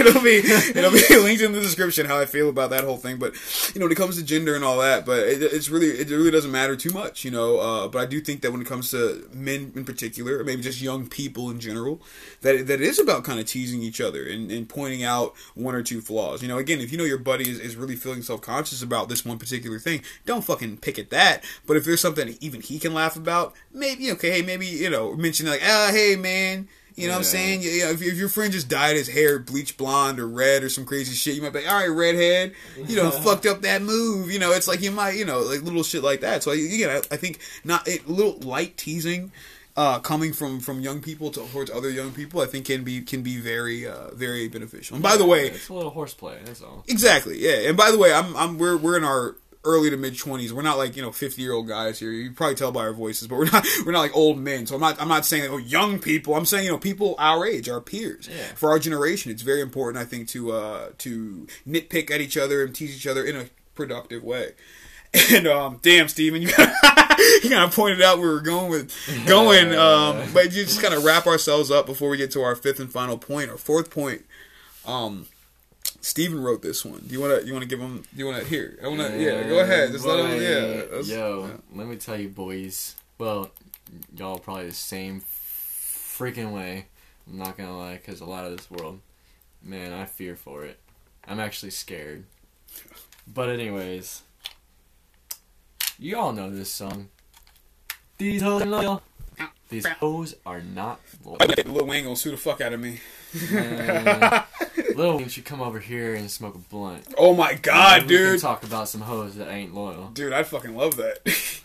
it'll be, it'll be linked in the description how I feel about that whole thing. But you know, when it comes to gender and all that, but it, it's really, it really doesn't matter too much, you know. Uh, but I do think that when it comes to men in particular, or maybe just young people in general, that that it is about kind of teasing each other and, and pointing out one or two flaws. You know, again, if you know your buddy is, is really feeling self conscious about this one particular thing, don't fucking pick at that. But if there's something even he can laugh about, maybe okay, hey, maybe you know, mention like, ah, hey, man. You know what I'm Yeah. saying? Yeah, yeah, if, if your friend just dyed his hair bleach blonde or red or some crazy shit, you might be like, all right, redhead, you know, fucked up that move. You know, it's like you might, you know, like little shit like that. So again, I, I think not a little light teasing. Uh, coming from, from young people to, towards other young people, I think can be can be very uh, very beneficial. And by the way, it's a little horseplay. That's all. Exactly. Yeah. And by the way, I'm I'm we're we're in our early to mid twenties. We're not like you know fifty year old guys here. You can probably tell by our voices, but we're not we're not like old men. So I'm not I'm not saying oh young people. I'm saying you know people our age, our peers, Yeah. for our generation. It's very important, I think, to uh to nitpick at each other and tease each other in a productive way. And um, damn, Steven, you you kind of pointed out where we're going with going, um, but you just kind of wrap ourselves up before we get to our fifth and final point, or fourth point. Um, Steven wrote this one. Do you want to? You want to give him? Do you want to hear? I want to. Yeah, go ahead. Just let him. Yeah. Yo, yeah. let me tell you, boys. Well, y'all probably the same freaking way. I'm not gonna lie, because a lot of this world, man, I fear for it. I'm actually scared. But anyways, you all know this song. These hoes ain't loyal. These hoes are not loyal. Lil Wayne gonna sue the fuck out of me. Man, Lil Wayne should come over here and smoke a blunt. Oh my god, Then we dude. talk about some hoes that ain't loyal. Dude, I fucking love that.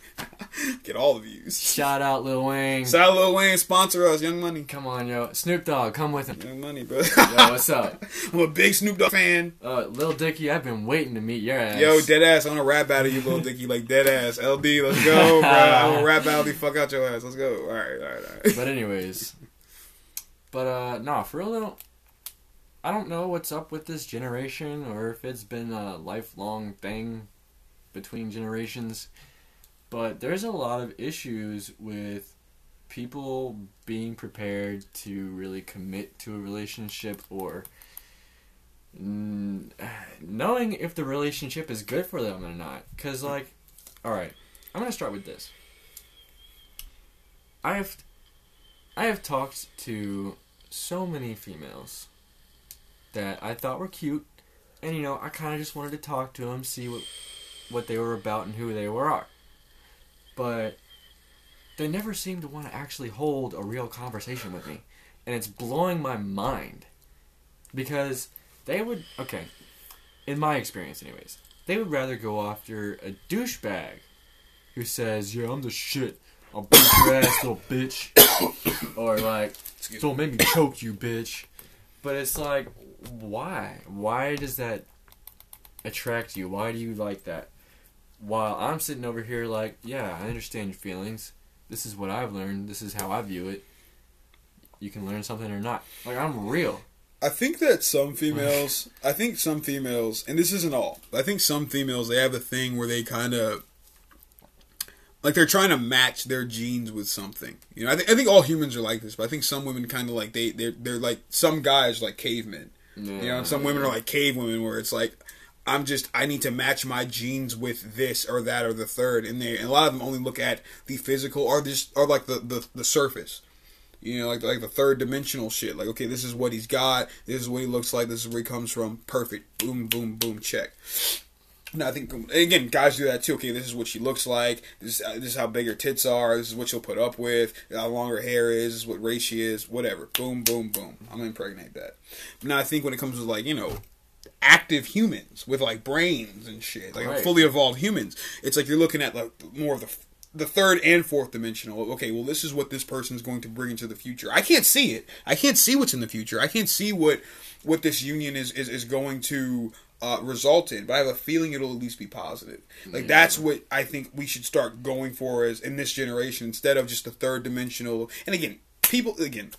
Get all the views. Shout out Lil Wayne. Shout out Lil Wayne, sponsor us, Young Money. Come on, yo. Snoop Dogg, come with him. Young Money, bro. Yo, what's up? I'm a big Snoop Dogg fan. Uh, Lil Dicky, I've been waiting to meet your ass. Yo, dead ass, I'm gonna rap battle you, Lil Dicky, like dead ass. LD, let's go, bro. I'm gonna rap battle the fuck out your ass. Let's go. All right, all right, all right. But anyways, but uh, nah, for real though, I don't know what's up with this generation or if it's been a lifelong thing between generations. But there's a lot of issues with people being prepared to really commit to a relationship or mm, knowing if the relationship is good for them or not. Because, like, alright, I'm going to start with this. I have I have talked to so many females that I thought were cute, and you know I kind of just wanted to talk to them, see what what they were about and who they were. But they never seem to want to actually hold a real conversation with me, and it's blowing my mind because they would okay, in my experience, anyways, they would rather go after a douchebag who says, "Yeah, I'm the shit." I'll ass, little bitch. or like, don't make me choke you, bitch. But it's like, why? Why does that attract you? Why do you like that? While I'm sitting over here like, yeah, I understand your feelings. This is what I've learned. This is how I view it. You can learn something or not. Like I'm real. I think that some females, I think some females, and this isn't all, I think some females, they have a thing where they kind of, like they're trying to match their genes with something. You know, I, th- I think all humans are like this, but I think some women kind of like, they, they're, they're like, some guys like cavemen. You know, some women are like cave women where it's like, I'm just, I need to match my genes with this or that or the third. And they, and a lot of them only look at the physical or just, or like the, the, the surface. You know, like like the third dimensional shit. Like, okay, this is what he's got. This is what he looks like. This is where he comes from. Perfect. Boom, boom, boom. Check. Now I think again, guys do that too. Okay, this is what she looks like. This is, uh, this is how big her tits are. This is what she'll put up with. How long her hair is. This is what race she is. Whatever. Boom, boom, boom. I'm gonna impregnate that. But now I think when it comes to like you know active humans with like brains and shit, like Right. fully evolved humans, it's like you're looking at like more of the the third and fourth dimensional. Okay, well, this is what this person's going to bring into the future. I can't see it. I can't see what's in the future. I can't see what what this union is is, is going to uh, result in. But I have a feeling it'll at least be positive. Like that's what I think we should start going for as in this generation instead of just the third dimensional. And again, people again.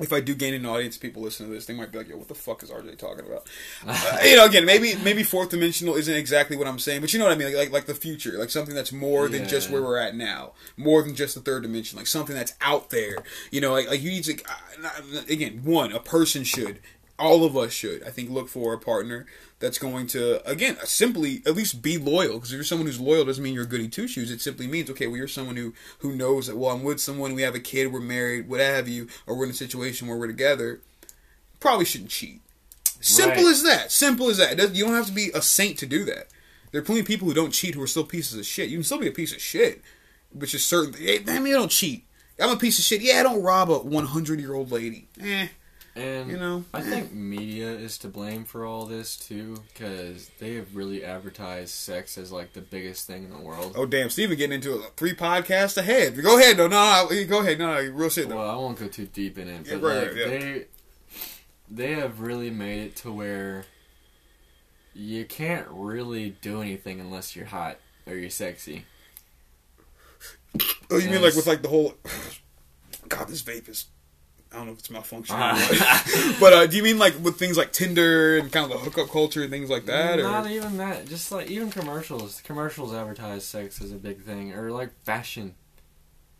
if I do gain an audience, people listen to this, they might be like, "Yo, what the fuck is RJ talking about?" uh, you know, again, maybe maybe fourth dimensional isn't exactly what I'm saying, but you know what I mean, like like, like the future, like something that's more than just where we're at now, more than just the third dimension, like something that's out there. You know, like, like you need to uh, again, one, a person should, all of us should, I think, look for a partner that's going to again simply at least be loyal. Because if you're someone who's loyal doesn't mean you're goody two shoes. It simply means okay well you're someone who who knows that well i'm with someone we have a kid we're married what have you or we're in a situation where we're together probably shouldn't cheat. Simple Right. as that. Simple as that. You don't have to be a saint to do that. There are plenty of people who don't cheat who are still pieces of shit. You can still be a piece of shit which is certain i mean i don't cheat. I'm a piece of shit. Yeah i don't rob a 100 year old lady. Eh And You know, I eh. think media is to blame for all this too, because they have really advertised sex as like the biggest thing in the world. Oh damn, Steven getting into it three podcasts ahead. Go ahead, no, no, no go ahead, no, no, real shit though. Well, I won't go too deep in it, Yeah, but right, like yeah. they they have really made it to where you can't really do anything unless you're hot or you're sexy. oh, you mean like with like the whole? God, this vape is. I don't know if it's malfunctioning, or but uh, do you mean like with things like Tinder and kind of the hookup culture and things like that, Not or even that. Just like even commercials. Commercials advertise sex as a big thing, or like fashion.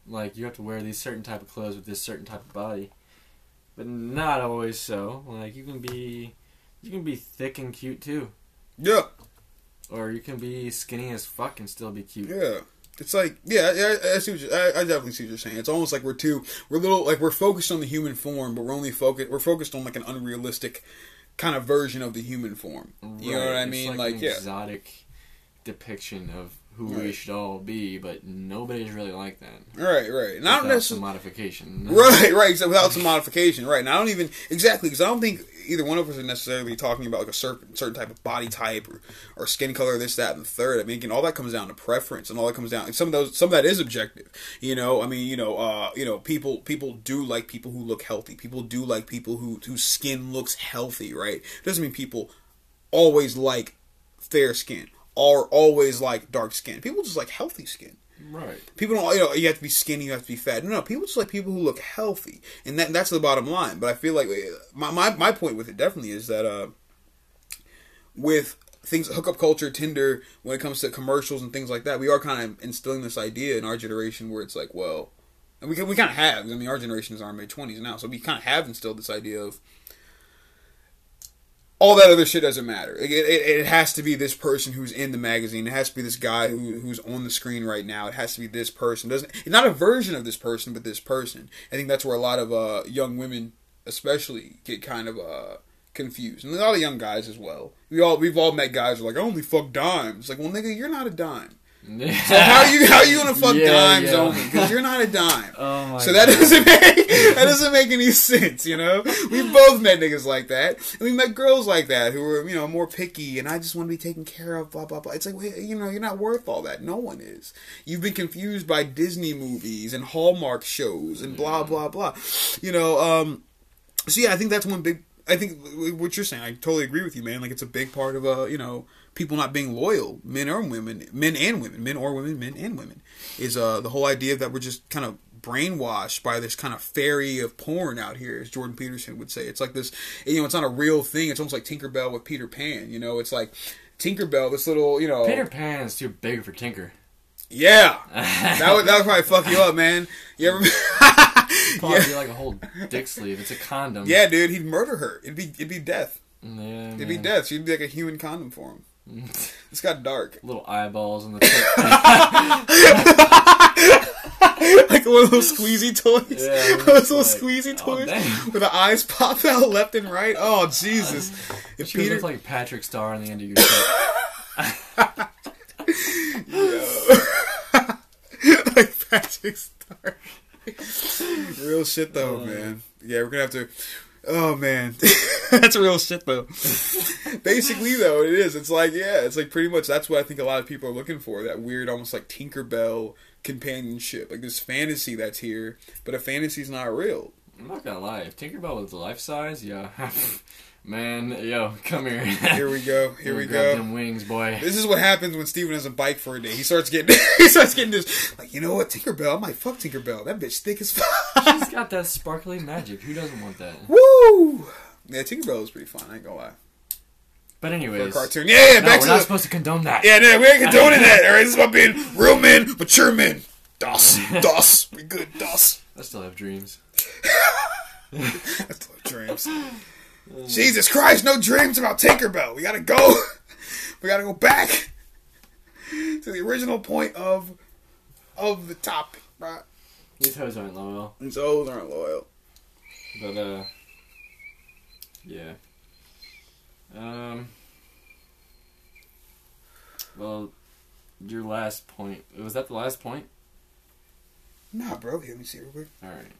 Like you have to wear these certain type of clothes with this certain type of body, but not always so. Like you can be, you can be thick and cute too, yeah, or you can be skinny as fuck and still be cute. yeah. It's like yeah, yeah I, I see. What you, I, I definitely see what you're saying. It's almost like we're too we're little like we're focused on the human form, but we're only focused we're focused on like an unrealistic kind of version of the human form. You know what I it's mean? Like, Like, an yeah, exotic depiction of who we should all be, but nobody's really like that. right, right. Not Without necessarily. some modification. Right, right. So without some modification, right? And I don't even exactly because I don't think either one of us are necessarily talking about like a certain certain type of body type or, or skin color, this, that, and the third. I mean, again, all that comes down to preference, and all that comes down. And some of those, some of that is objective. You know, I mean, you know, uh, you know, people people do like people who look healthy. People do like people who whose skin looks healthy. Right? Doesn't mean people always like fair skin or always like dark skin. People just like healthy skin. Right. People don't, you know, you have to be skinny, you have to be fat. No, no, people just like people who look healthy, and that that's the bottom line. But I feel like uh, my my, my point with it definitely is that uh, with things hookup culture, Tinder, when it comes to commercials and things like that, we are kind of instilling this idea in our generation where it's like, well, and we can- we kind of have. I mean, our generation is in our mid twenties now, so we kind of have instilled this idea of all that other shit doesn't matter. It, it, it has to be this person who's in the magazine. It has to be this guy who, who's on the screen right now. It has to be this person. Doesn't not a version of this person, but this person. I think that's where a lot of uh, young women, especially, get kind of uh, confused, and a lot of young guys as well. We all we've all met guys who are like, I only fuck dimes. Like, well, nigga, you're not a dime. So how are you how are you gonna fuck Yeah, dimes yeah. only? Because you're not a dime. Oh my So that God. doesn't make that doesn't make any sense, you know. We both met niggas like that, and we met girls like that who were, you know, more picky, and I just want to be taken care of, blah blah blah. It's like, wait, you know, you're not worth all that. No one is. You've been confused by Disney movies and Hallmark shows and blah blah blah. You know, um, so yeah, I think that's one big. I think what you're saying, I totally agree with you, man. Like it's a big part of uh, you know, people not being loyal, men or women, men and women, men or women, men and women, is uh the whole idea that we're just kind of brainwashed by this kind of fairy of porn out here, as Jordan Peterson would say. It's like this, you know, it's not a real thing. It's almost like Tinkerbell with Peter Pan. You know, it's like Tinkerbell, this little, you know, Peter Pan is too big for Tinker. yeah, that would that would probably fuck you up, man. You ever? Probably yeah. be like a whole dick sleeve. It's a condom. Yeah, dude, he'd murder her. It'd be it'd be death. Yeah, It'd be death. She'd be like a human condom for him. It's got dark. Little eyeballs in the tip. like one of those squeezy toys. Yeah, those little like, squeezy oh, toys damn. where the eyes pop out left and right. Oh Jesus! Uh, if She Peter, look like Patrick Star on the end of your set. like Patrick Star. real shit though, Oh. man. Yeah, we're gonna have to. Oh man, that's real shit though. Basically, though, it is. It's like yeah, it's like pretty much that's what I think a lot of people are looking for. That weird, almost like Tinkerbell companionship, like this fantasy that's here, but a fantasy's not real. I'm not gonna lie. If Tinkerbell was life size, yeah. Man, yo, come here. Here we go. Here we go. them wings, boy. This is what happens when Steven doesn't bike for a day. He starts getting he starts getting this like, you know what, Tinkerbell, I might fuck Tinkerbell. That bitch thick as fuck. She's got that sparkly magic. Who doesn't want that? Woo! Yeah, Tinkerbell is pretty fun. I ain't gonna lie. But For a anyways, cartoon. Yeah, yeah. no, Back we're to not the. supposed to condone that. Yeah, no, we ain't condoning that. All right, this is about being real men, mature men. Das, das, we good, das. I still have dreams. I still have dreams. Jesus Christ, no dreams about Tinkerbell. We gotta go. We gotta go back to the original point of of the topic, right? These hoes aren't loyal. These hoes aren't loyal. But uh yeah. Um Well your last point was that the last point? Nah, bro. Let me see real quick. Alright.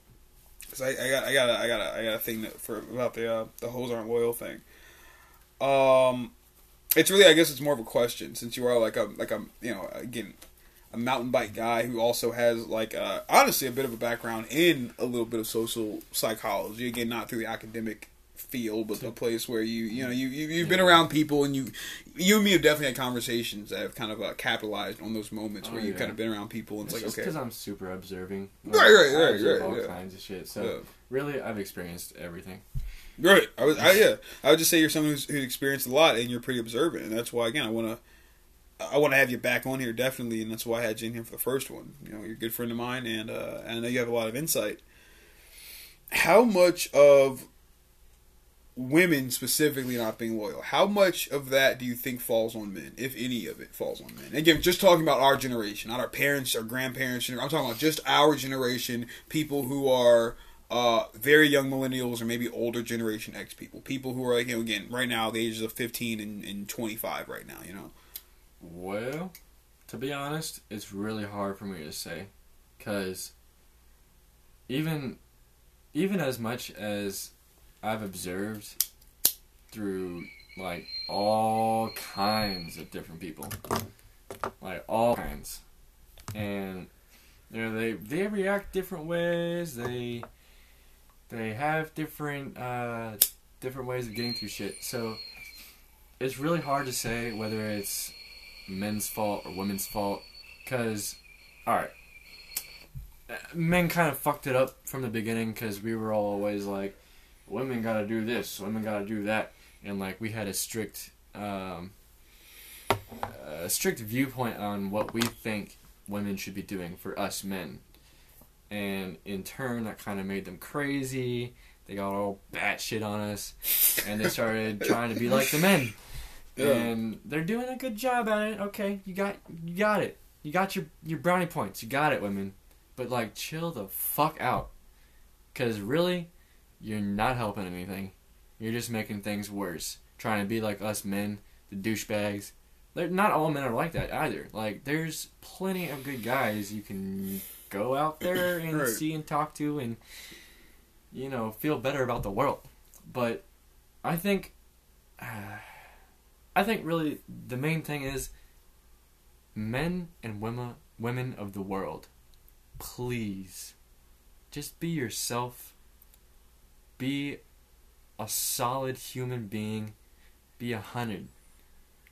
Cause I, I got I got a, I got a, I got a thing that for about the uh, the hoes aren't loyal thing. Um, it's really I guess it's more of a question since you are like a like a you know again a mountain bike guy who also has like uh, honestly a bit of a background in a little bit of social psychology again not through the academic field but a place where you you know you, you you've been around people and you you and me have definitely had conversations that have kind of uh, capitalized on those moments Oh, where you've yeah. kind of been around people and it's, It's just like because I'm super observing. Right, right, I right, observe right, all yeah. kinds of shit. So Yeah. really, I've experienced everything. Right. I was. I, yeah. I would just say you're someone who's, who's experienced a lot and you're pretty observant, and that's why again I want to. I want to have you back on here definitely, and that's why I had you in here for the first one. You know, you're a good friend of mine, and uh, and I know you have a lot of insight. How much of women specifically not being loyal? How much of that do you think falls on men, if any of it falls on men? Again, just talking about our generation, not our parents, or grandparents. I'm talking about just our generation, people who are uh, very young millennials or maybe older generation X people, people who are like you know again right now the ages of 15 and, and 25 right now. You know, Well, to be honest, it's really hard for me to say, cause even even as much as I've observed through like all kinds of different people, like all kinds, and you know they they react different ways. They they have different uh, different ways of getting through shit. So it's really hard to say whether it's men's fault or women's fault because all right men kind of fucked it up from the beginning because we were all always like women gotta do this women gotta do that and like we had a strict um, a strict viewpoint on what we think women should be doing for us men and in turn that kind of made them crazy they got all batshit on us and they started trying to be like the men Yeah. and they're doing a good job at it. Okay, you got you got it. You got your your brownie points. You got it, women. But like, chill the fuck out, because really, you're not helping anything. You're just making things worse. Trying to be like us men, the douchebags. They're not all men are like that either. Like, there's plenty of good guys you can go out there and Right. see and talk to, and you know feel better about the world. But I think. I think really the main thing is men and women women of the world, please just be yourself. Be a solid human being. Be a hundred.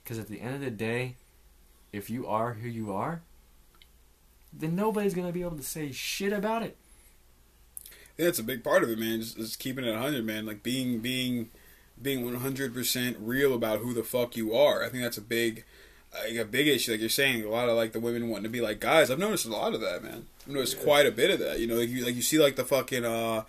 Because at the end of the day, if you are who you are, then nobody's gonna be able to say shit about it. Yeah, it's a big part of it, man. Just, just keeping it 100, man. Like being being being 100% real about who the fuck you are. I think that's a big like a big issue. Like you're saying, a lot of like the women wanting to be like guys. I've noticed a lot of that, man. I've noticed quite a bit of that. You know, like you like you see like the fucking uh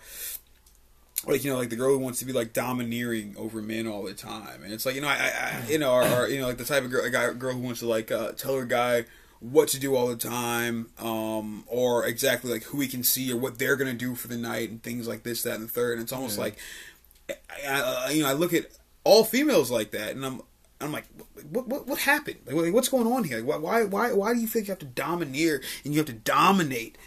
like you know, like the girl who wants to be like domineering over men all the time, and it's like you know, I, I, you know, or, or you know, like the type of girl, a guy, girl who wants to like uh, tell her guy what to do all the time, um, or exactly like who he can see or what they're gonna do for the night and things like this, that, and the third. And it's almost like, I, I, you know, I look at all females like that, and I'm. I'm like, what, what, what happened? Like, what's going on here? Like, why, why, why do you think you have to domineer and you have to dominate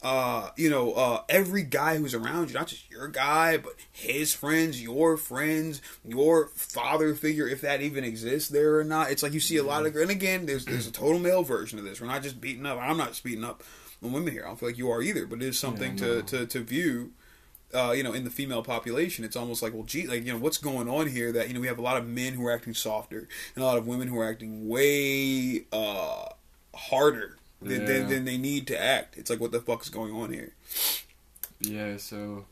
uh, you know, uh, every guy who's around you, not just your guy, but his friends, your friends, your father figure, if that even exists there or not. It's like you see a lot of, and again, there's there's a total male version of this. We're not just beating up. I'm not just beating up on women here. I don't feel like you are either, but it is something Yeah, to, to to view. Uh, you know, in the female population, it's almost like, well, gee, like you know, what's going on here? That you know, we have a lot of men who are acting softer, and a lot of women who are acting way uh, harder than, Yeah. than, than they need to act. It's like, what the fuck is going on here? Yeah, so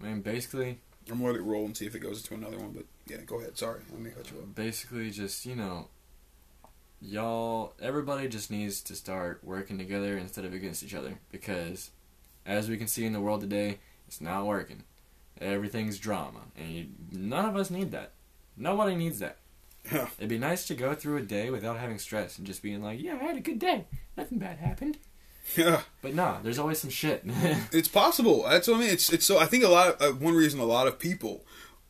I mean, basically, I'm gonna let it roll and see if it goes into another one. But yeah, go ahead. Sorry, let me cut you off. basically, just you know, y'all, everybody just needs to start working together instead of against each other because, as we can see in the world today, it's not working. Everything's drama, and you, none of us need that. Nobody needs that. Yeah. It'd be nice to go through a day without having stress and just being like, "Yeah, I had a good day. Nothing bad happened." Yeah, But nah, there's always some shit. it's possible. That's what I mean. It's it's so. I think a lot. Of, uh, one reason a lot of people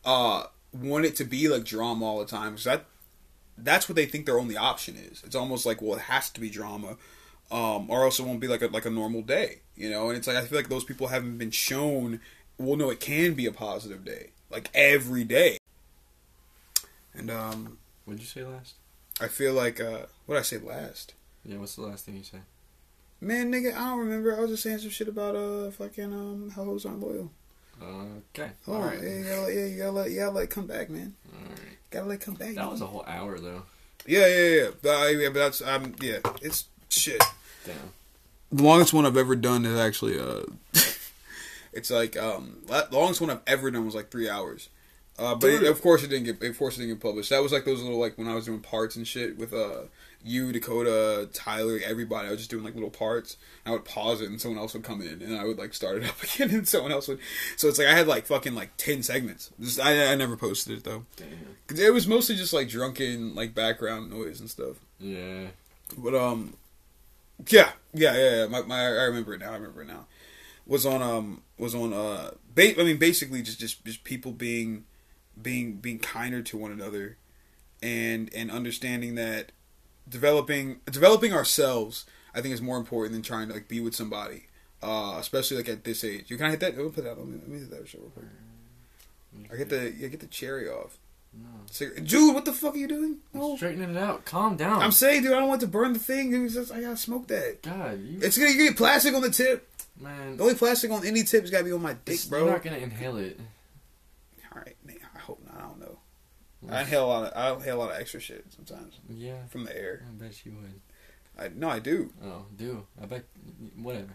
uh want it to be like drama all the time because that that's what they think their only option is. It's almost like well, it has to be drama, um, or else it won't be like a like a normal day. You know, and it's like I feel like those people haven't been shown. Well, no, it can be a positive day, like every day. And um, What'd you say last? I feel like uh, what did I say last? Yeah, what's the last thing you said? Man, nigga, I don't remember. I was just saying some shit about uh fucking um how hoes aren't loyal. Okay. Oh, All right. yeah, you gotta, yeah, you gotta let, you gotta let come back, man. All right. Gotta let it come back. That was a whole hour though. yeah, yeah, yeah. But, uh, yeah, but that's um, yeah, it's shit. Damn. The longest one I've ever done is actually uh, it's like um, the longest one I've ever done was like three hours. Uh, but it, of course it didn't get, of course it didn't get published. That was like those little like when I was doing parts and shit with uh you, Dakota, Tyler, everybody. I was just doing like little parts. I would pause it and someone else would come in and I would like start it up again and someone else would. So it's like I had like fucking like ten segments. Just, I I never posted it though. Damn. it was mostly just like drunken like background noise and stuff. Yeah. But um, yeah, yeah, yeah. yeah. My, my I remember it now. I remember it now. Was on um was on uh ba- I mean basically just just just people being being being kinder to one another, and and understanding that developing developing ourselves I think is more important than trying to like be with somebody. Uh, especially like at this age. You can I hit that? Let me put that. Let me, let me hit that real quick. I get the yeah, get the cherry off. No. Cigarette. Dude, what the fuck are you doing? No. Straightening it out. Calm down. I'm saying, dude, I don't want to burn the thing. Was just, I gotta smoke that. God, you It's gonna get plastic on the tip. man. The only plastic on any tip has gotta be on my dick, bro. You're not gonna inhale it. right, man. I hope not. I don't know. I inhale a lot. Of, I inhale a lot of extra shit sometimes Yeah. from the air. I bet you would. I no, I do. Oh, do. I bet. Whatever.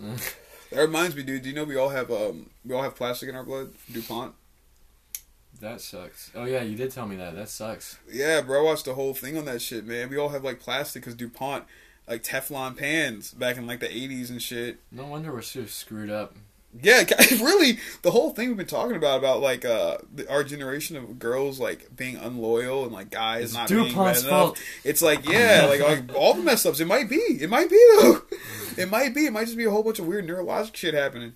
That reminds me, dude. Do you know we all have um we all have plastic in our blood? Dupont. that sucks. Oh yeah, you did tell me that. That sucks. Yeah, bro. I watched the whole thing on that shit, man. We all have like plastic because Dupont, like Teflon pans back in like the '80s and shit. No wonder we're so screwed up. Yeah, really, the whole thing we've been talking about about like uh the, our generation of girls like being unloyal and like guys It's not being bad enough. fault. It's like yeah, like, like all the mess ups. It might be. It might be though. It might be. It might just be a whole bunch of weird neurologic shit happening.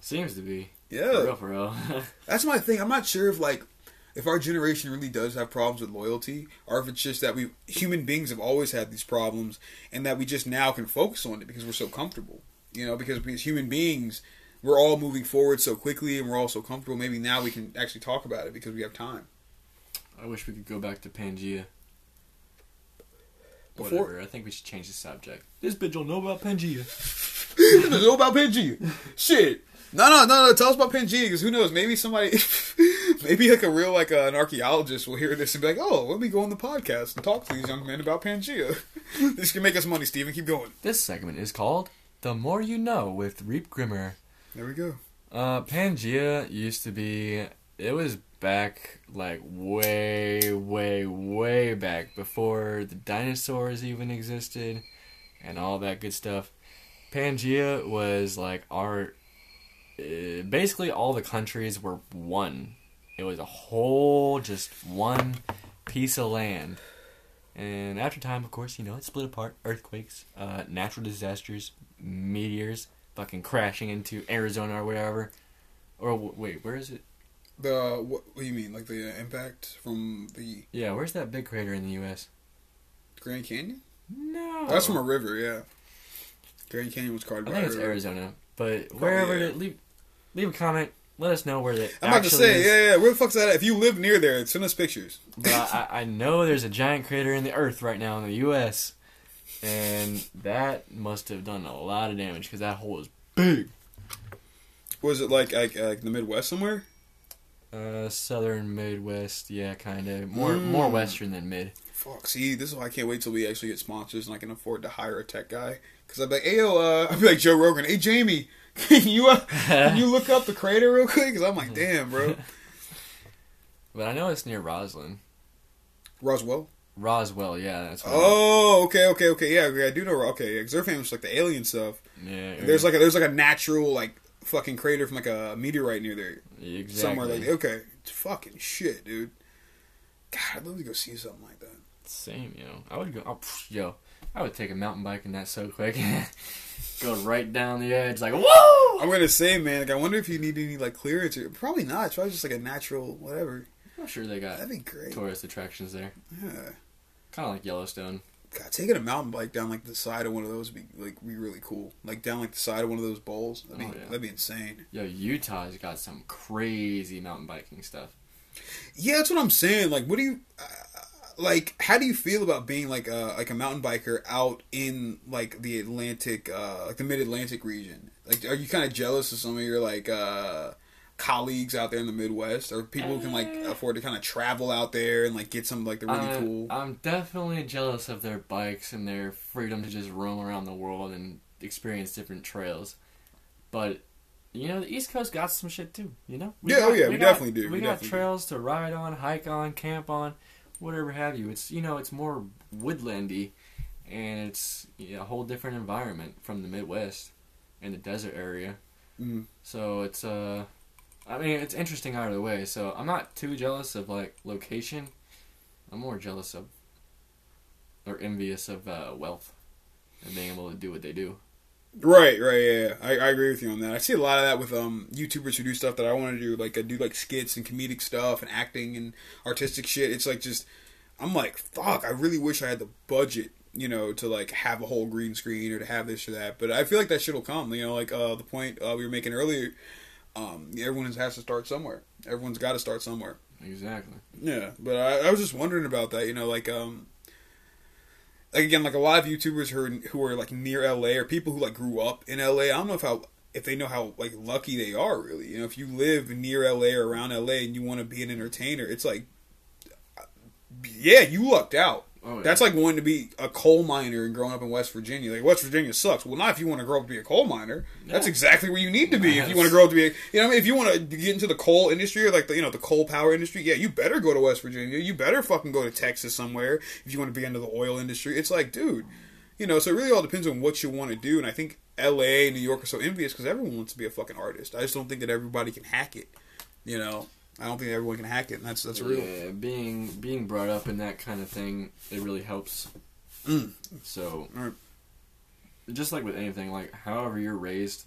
Seems to be. For Yeah, real, for real. that's my thing. I'm not sure if like if our generation really does have problems with loyalty, or if it's just that we human beings have always had these problems, and that we just now can focus on it because we're so comfortable. You know, because as human beings, we're all moving forward so quickly, and we're all so comfortable. Maybe now we can actually talk about it because we have time. I wish we could go back to Pangea. Before- Whatever. I think we should change the subject. This bitch don't know about Pangea. know about Pangea. Shit. No, no, no, no. Tell us about Pangea because who knows? Maybe somebody, maybe like a real like uh, an archaeologist will hear this and be like, "Oh, let me go on the podcast and talk to these young men about Pangea." this can make us money, Steven. Keep going. This segment is called "The More You Know" with Reap Grimmer. There we go. Uh, Pangea used to be. It was back like way, way, way back before the dinosaurs even existed, and all that good stuff. Pangea was like our. Uh, basically, all the countries were one. It was a whole, just one piece of land. And after time, of course, you know, it split apart. Earthquakes, uh, natural disasters, meteors, fucking crashing into Arizona or wherever. Or wait, where is it? The what, what do you mean? Like the uh, impact from the Yeah, where's that big crater in the U.S.? Grand Canyon? No, That's from a river. Yeah. Grand Canyon was carved I think it's. Arizona, but wherever yeah. it leave, leave a comment. Let us know where that. I'm about to say, is. yeah, yeah. Where the fuck's that? At? If you live near there, send us pictures. But I I know there's a giant crater in the Earth right now in the U.S. And that must have done a lot of damage because that hole is big. Was it like like, like the Midwest somewhere? Uh, southern Midwest, yeah, kind of more Mm. more western than mid. Fuck. See, this is why I can't wait till we actually get sponsors and I can afford to hire a tech guy Because I'd be like, hey, yo, uh, I'd be like Joe Rogan, hey, Jamie, can you, uh, can you look up the crater real quick? Because I'm like, damn, bro. But I know it's near Roslyn. Roswell? Roswell, yeah, that's what Oh, okay, okay, okay. Yeah, okay, I do know. Okay, because they're famous like the alien stuff. yeah. There's like a, there's like a natural like fucking crater from like a meteorite near there exactly. somewhere. Like okay, it's fucking shit, dude. God, I'd love to go see something like that. Same, yo. I would go. Oh, yo, I would take a mountain bike in that so quick. go right down the edge, like whoa. I'm gonna say, man. Like, I wonder if you need any like clearance. Or, probably not. It's probably just like a natural whatever. I'm sure they got That'd be great. tourist attractions there, Yeah. Kind of like Yellowstone. God, taking a mountain bike down like the side of one of those would be like be really cool. Like down like the side of one of those bowls. That'd be Oh, yeah. that'd be insane. Yo, Utah's got some crazy mountain biking stuff. Yeah, that's what I'm saying. Like, what do you uh, like? How do you feel about being like a like a mountain biker out in like the Atlantic, uh, like the Mid Atlantic region? Like, are you kind of jealous of some of your like uh, colleagues out there in the Midwest, or people who can like Uh. afford to kind of travel out there and like get some like the really I- cool? I'm definitely jealous of their bikes and their freedom to just roam around the world and experience different trails. But you know, the East Coast got some shit too. You know? Yeah, oh yeah, we got- definitely do. We, We got definitely do. trails to ride on, hike on, camp on, whatever have you. It's you know, it's more woodlandy, and it's you know, a whole different environment from the Midwest and the desert area. Mm. So it's uh, I mean, it's interesting either the way. So I'm not too jealous of like location. I'm more jealous of or envious of uh, wealth and being able to do what they do. Right, right, yeah, yeah. I, I agree with you on that. I see a lot of that with um YouTubers who do stuff that I want to do, like I do like skits and comedic stuff and acting and artistic shit. It's like just, I'm like, fuck. I really wish I had the budget, you know, to like have a whole green screen or to have this or that. But I feel like that shit will come. You know, like uh the point uh, we were making earlier. Um, everyone has to start somewhere. Everyone's got to start somewhere. Exactly. Yeah, but I, I was just wondering about that. You know, like um, like again, like a lot of YouTubers who are who are like near LA or people who like grew up in LA. I don't know if how if they know how like lucky they are. Really, you know, if you live near LA or around LA and you want to be an entertainer, it's like, yeah, you lucked out. Oh, yeah. That's like wanting to be a coal miner and growing up in West Virginia. Like West Virginia sucks. Well, not if you want to grow up to be a coal miner. That's exactly where you need to be if you want to grow up to be. A, you know, what I mean? if you want to get into the coal industry or like the you know the coal power industry, yeah, you better go to West Virginia. You better fucking go to Texas somewhere if you want to be into the oil industry. It's like, dude, you know. So it really all depends on what you want to do. And I think L.A., and New York are so envious because everyone wants to be a fucking artist. I just don't think that everybody can hack it. You know, I don't think everyone can hack it, and that's that's real. Yeah, being being brought up in that kind of thing, it really helps. Mm. So, Right. just like with anything, like however you're raised,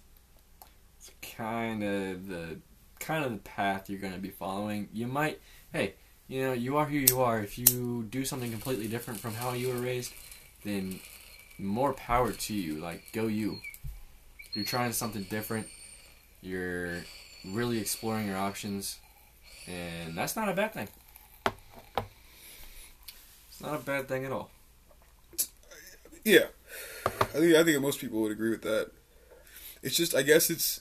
it's kind of the kind of the path you're going to be following. You might, hey, you know, you are who you are. If you do something completely different from how you were raised, then more power to you. Like, go you. You're trying something different. You're really exploring your options, and that's not a bad thing. It's not a bad thing at all. Yeah, I think I think most people would agree with that. It's just I guess it's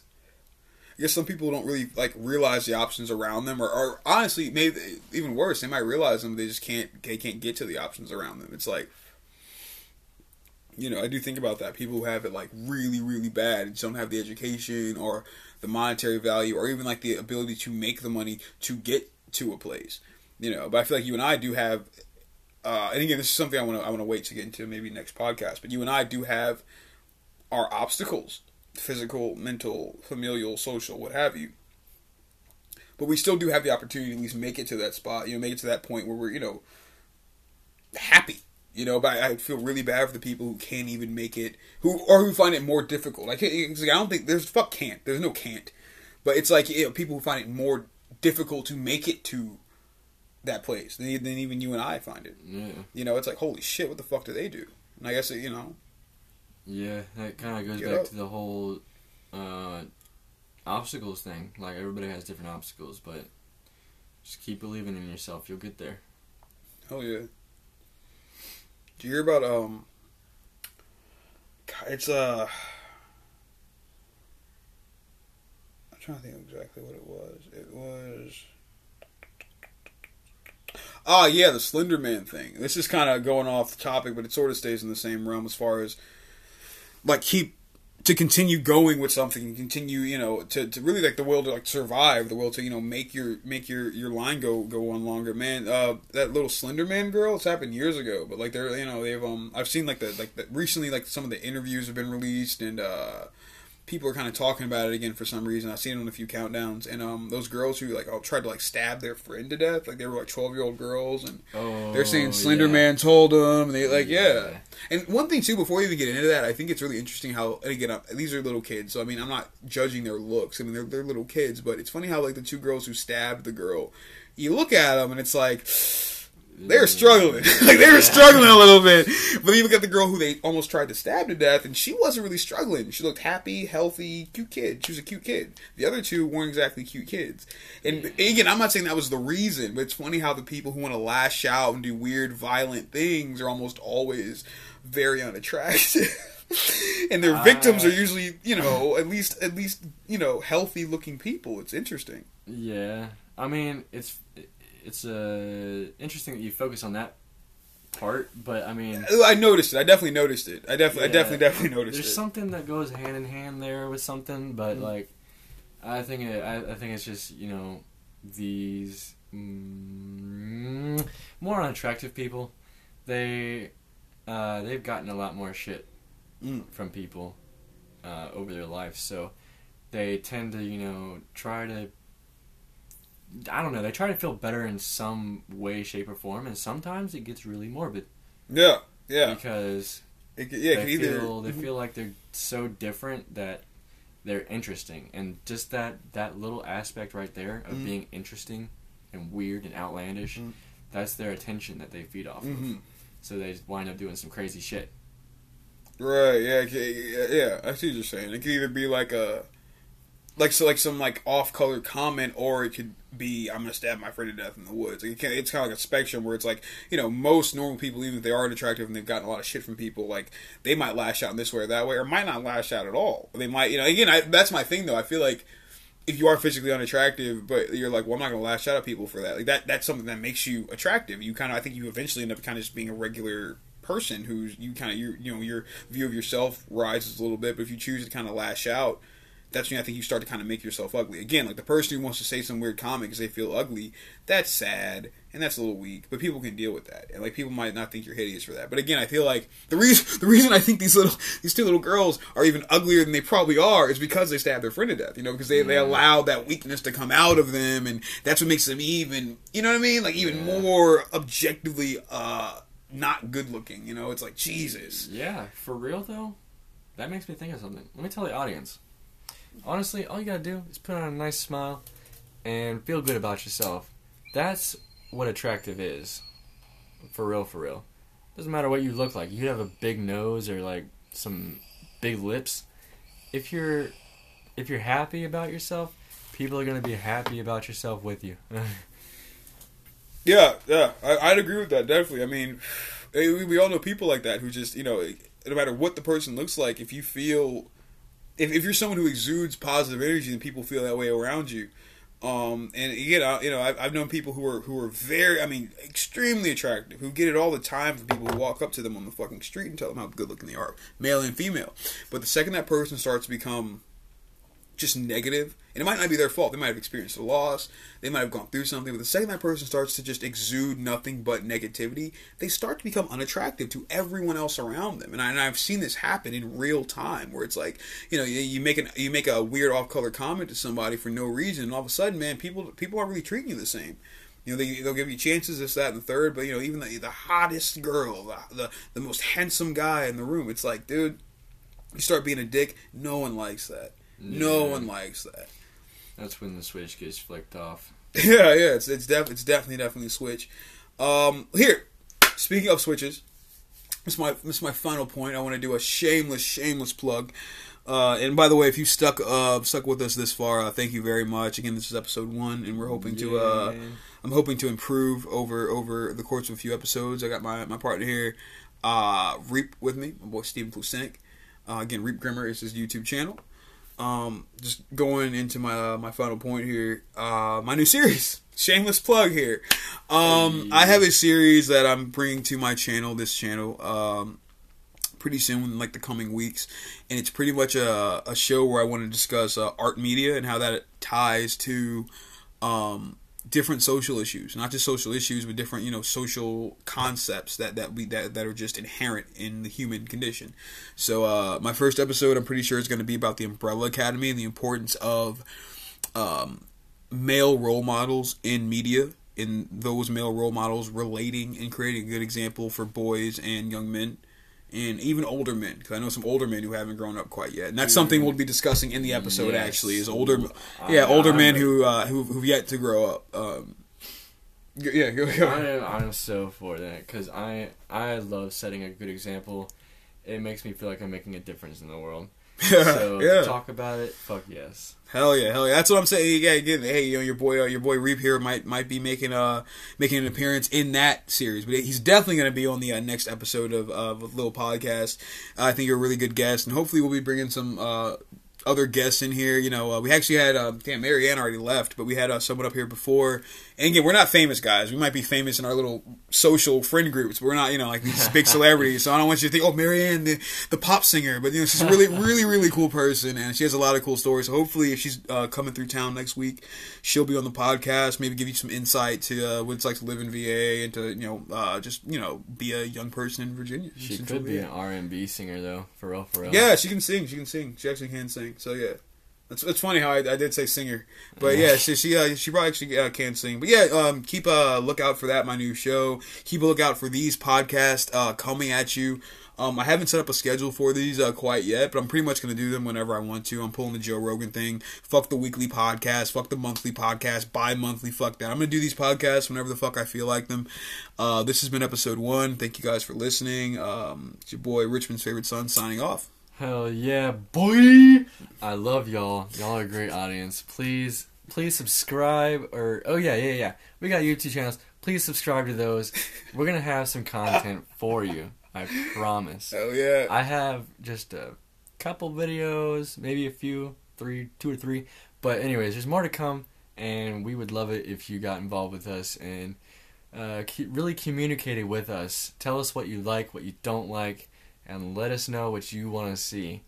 I guess some people don't really like realize the options around them, or, or honestly, maybe even worse, they might realize them, they just can't they can't get to the options around them. It's like you know I do think about that. People who have it like really really bad and don't have the education or the monetary value or even like the ability to make the money to get to a place. You know, but I feel like you and I do have uh, and again, this is something I want to I want to wait to get into maybe next podcast. But you and I do have our obstacles: physical, mental, familial, social, what have you. But we still do have the opportunity to at least make it to that spot. You know, make it to that point where we're you know happy. You know, but I, I feel really bad for the people who can't even make it, who or who find it more difficult. I can't. like, I don't think there's fuck can't. There's no can't. But it's like you know, people who find it more difficult to make it to that place than, than even you and I find it. Yeah. You know, it's like holy shit, what the fuck do they do? And I guess it, you know, Yeah, that kind of goes back up. to the whole uh, obstacles thing. Like everybody has different obstacles, but just keep believing in yourself. You'll get there. hell yeah. Do you hear about um? It's uh. I'm trying to think exactly what it was. It was. Ah, yeah, the Slender Man thing. This is kind of going off the topic, but it sort of stays in the same realm as far as like keep to continue going with something and continue you know to, to really like the will to like survive the will to you know make your make your your line go go on longer. Man uh that little slender man girl it's happened years ago but like they're you know they've um i've seen like the like the, recently like some of the interviews have been released and uh people are kind of talking about it again for some reason. I've seen it on a few countdowns, and um, those girls who like all tried to like stab their friend to death, like they were like twelve year old girls, and Oh, they're saying Slender yeah. Man told them, and they like yeah. Yeah. And one thing too, before we even get into that, I think it's really interesting how and again these are little kids, so I mean I'm not judging their looks. I mean they're they're little kids, but it's funny how like the two girls who stabbed the girl, you look at them and it's like. They're struggling. like they were struggling a little bit. But then you look at the girl who they almost tried to stab to death, and she wasn't really struggling. She looked happy, healthy, cute kid. She was a cute kid. The other two weren't exactly cute kids. And again, I'm not saying that was the reason, but it's funny how the people who want to lash out and do weird, violent things are almost always very unattractive. and their victims Ah. are usually, you know, at least at least, you know, healthy looking people. It's interesting. Yeah, I mean it's it's uh, interesting that you focus on that part, but I mean I noticed it. I definitely noticed it. I definitely, I definitely, definitely noticed there's it. There's something that goes hand in hand there with something, but Mm. like I think it, I, I think it's just you know these mm, more unattractive people. They uh, they've gotten a lot more shit Mm. from people uh, over their life, so they tend to you know try to. I don't know. They try to feel better in some way, shape, or form, and sometimes it gets really morbid Yeah, yeah, because it, yeah. They either feel they feel like they're so different that they're interesting, and just that that little aspect right there of Mhm. being interesting and weird and outlandish, Mhm. that's their attention that they feed off Mhm. of. So they wind up doing some crazy shit. Right. Yeah. Yeah. yeah, I see what you're saying. It could either be like a, like so, like some like off-color comment, or it could be I'm gonna stab my friend to death in the woods. Like it it's kind of like a spectrum where it's like you know most normal people, even if they aren't attractive and they've gotten a lot of shit from people, like they might lash out in this way or that way, or might not lash out at all. They might, you know. Again, I, that's my thing though. I feel like if you are physically unattractive, but you're like, well, I'm not to lash out at people for that. Like that, that's something that makes you attractive. You kind of, I think, you eventually end up kind of just being a regular person who's you kind of, you you know, your view of yourself rises a little bit. But if you choose to kind of lash out, that's when I think you start to kind of make yourself ugly. Again, like the person who wants to say some weird comment because they feel ugly, that's sad and that's a little weak. But people can deal with that, and like people might not think you're hideous for that. But again, I feel like the reason the reason I think these little these two little girls are even uglier than they probably are is because they stabbed their friend to death. You know, because they they allowed that weakness to come out of them, and that's what makes them even. You know what I mean? Like even Yeah. more objectively uh not good looking. You know, it's like Jesus. Yeah, for real though, that makes me think of something. Let me tell the audience. Honestly, all you gotta do is put on a nice smile and feel good about yourself. That's what attractive is. For real, for real. Doesn't matter what you look like. You have a big nose or like some big lips. If you're if you're happy about yourself, people are gonna be happy about yourself with you. Yeah, yeah, I, I'd agree with that. Definitely. I mean, eh, we, we all know people like that who just you know, no matter what the person looks like, if you feel, if, if you're someone who exudes positive energy, then people feel that way around you. Um, and again, I, you know, I've, I've known people who are who are very, I mean, extremely attractive, who get it all the time from people who walk up to them on the fucking street and tell them how good looking they are, male and female. But the second that person starts to become just negative, and it might not be their fault. They might have experienced a loss. They might have gone through something. But the second that person starts to just exude nothing but negativity, they start to become unattractive to everyone else around them. And, I, I've seen this happen in real time, where it's like, you know, you, you make an you make a weird off-color comment to somebody for no reason, and all of a sudden, man, people people aren't really treating you the same. You know, they, they'll give you chances, this, that, and the third. But you know, even the, the hottest girl, the, the the most handsome guy in the room, it's like, dude, you start being a dick. No one likes that. No one likes that. That's when the switch gets flicked off. Yeah, yeah, it's it's def- it's definitely definitely a switch. Um, here, speaking of switches, this is my this is my final point. I want to do a shameless shameless plug. Uh, and by the way, if you stuck uh stuck with us this far, uh, thank you very much. Again, this is episode one, and we're hoping to uh I'm hoping to improve over over the course of a few episodes. I got my my partner here, uh, Reap with me, my boy Steven Plucinik. Uh, again, Reap Grimmer is his YouTube channel. Um, just going into my uh, my final point here. Uh, my new series, shameless plug here. Um, I have a series that I'm bringing to my channel. This channel, um, pretty soon like the coming weeks, and it's pretty much a, a show where I want to discuss uh, art media and how that ties to um, different social issues, not just social issues, but different you know social concepts that that we that, that are just inherent in the human condition. So uh, my first episode, I'm pretty sure, is going to be about the Umbrella Academy and the importance of um, male role models in media. In those male role models relating and creating a good example for boys and young men and even older men because I know some older men who haven't grown up quite yet, and that's something we'll be discussing in the episode. Yes. Actually, is older, I- yeah, older I'm- men who uh, who who've yet to grow up. Um, yeah, go, go. I am, I'm so for that because I I love setting a good example. It makes me feel like I'm making a difference in the world. So yeah, talk about it, fuck yes. hell yeah, hell yeah. That's what I'm saying. Yeah, again, hey, you know, your boy, uh, your boy Reap here might might be making uh making an appearance in that series, but he's definitely going to be on the uh, next episode of of a little podcast. I think you're a really good guest, and hopefully we'll be bringing some. uh other guests in here, you know, uh, we actually had, uh, damn, Marianne already left, but we had uh, someone up here before. And again, we're not famous guys. We might be famous in our little social friend groups. But we're not, you know, like these big celebrities. So I don't want you to think, oh, Marianne, the, the pop singer. But, you know, she's a really, really, really cool person. And she has a lot of cool stories. So hopefully, if she's uh, coming through town next week, she'll be on the podcast, maybe give you some insight to uh, what it's like to live in VA and to, you know, uh, just, you know, be a young person in Virginia. She could be VA. an R&B singer though, for real, for real. Yeah, she can sing. She can sing. She actually can sing. So yeah, it's, it's funny how I, I did say singer, but yeah, she she uh, she probably actually uh, can sing. But yeah, um, keep a lookout for that. My new show. Keep a lookout for these podcasts uh, coming at you. Um, I haven't set up a schedule for these uh, quite yet, but I'm pretty much going to do them whenever I want to. I'm pulling the Joe Rogan thing. Fuck the weekly podcast. Fuck the monthly podcast. Bi monthly. Fuck that. I'm going to do these podcasts whenever the fuck I feel like them. Uh, this has been episode one. Thank you guys for listening. Um, it's your boy Richmond's favorite son signing off. Hell yeah, boy! I love y'all. Y'all are a great audience. Please, please subscribe. Or oh yeah, yeah, yeah. We got YouTube channels. Please subscribe to those. We're gonna have some content for you. I promise. Hell yeah. I have just a couple videos, maybe a few, three, two or three. But anyways, there's more to come, and we would love it if you got involved with us and uh, really communicated with us. Tell us what you like, what you don't like, and let us know what you want to see.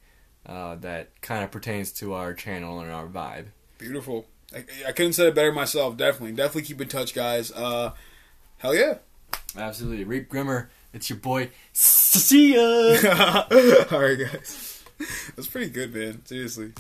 Uh, that kind of pertains to our channel and our vibe. Beautiful. I, I couldn't say it better myself. Definitely, definitely keep in touch, guys. Uh, hell yeah. Absolutely, Reap Grimmer. It's your boy. See ya. All right, guys. That's pretty good, man. Seriously.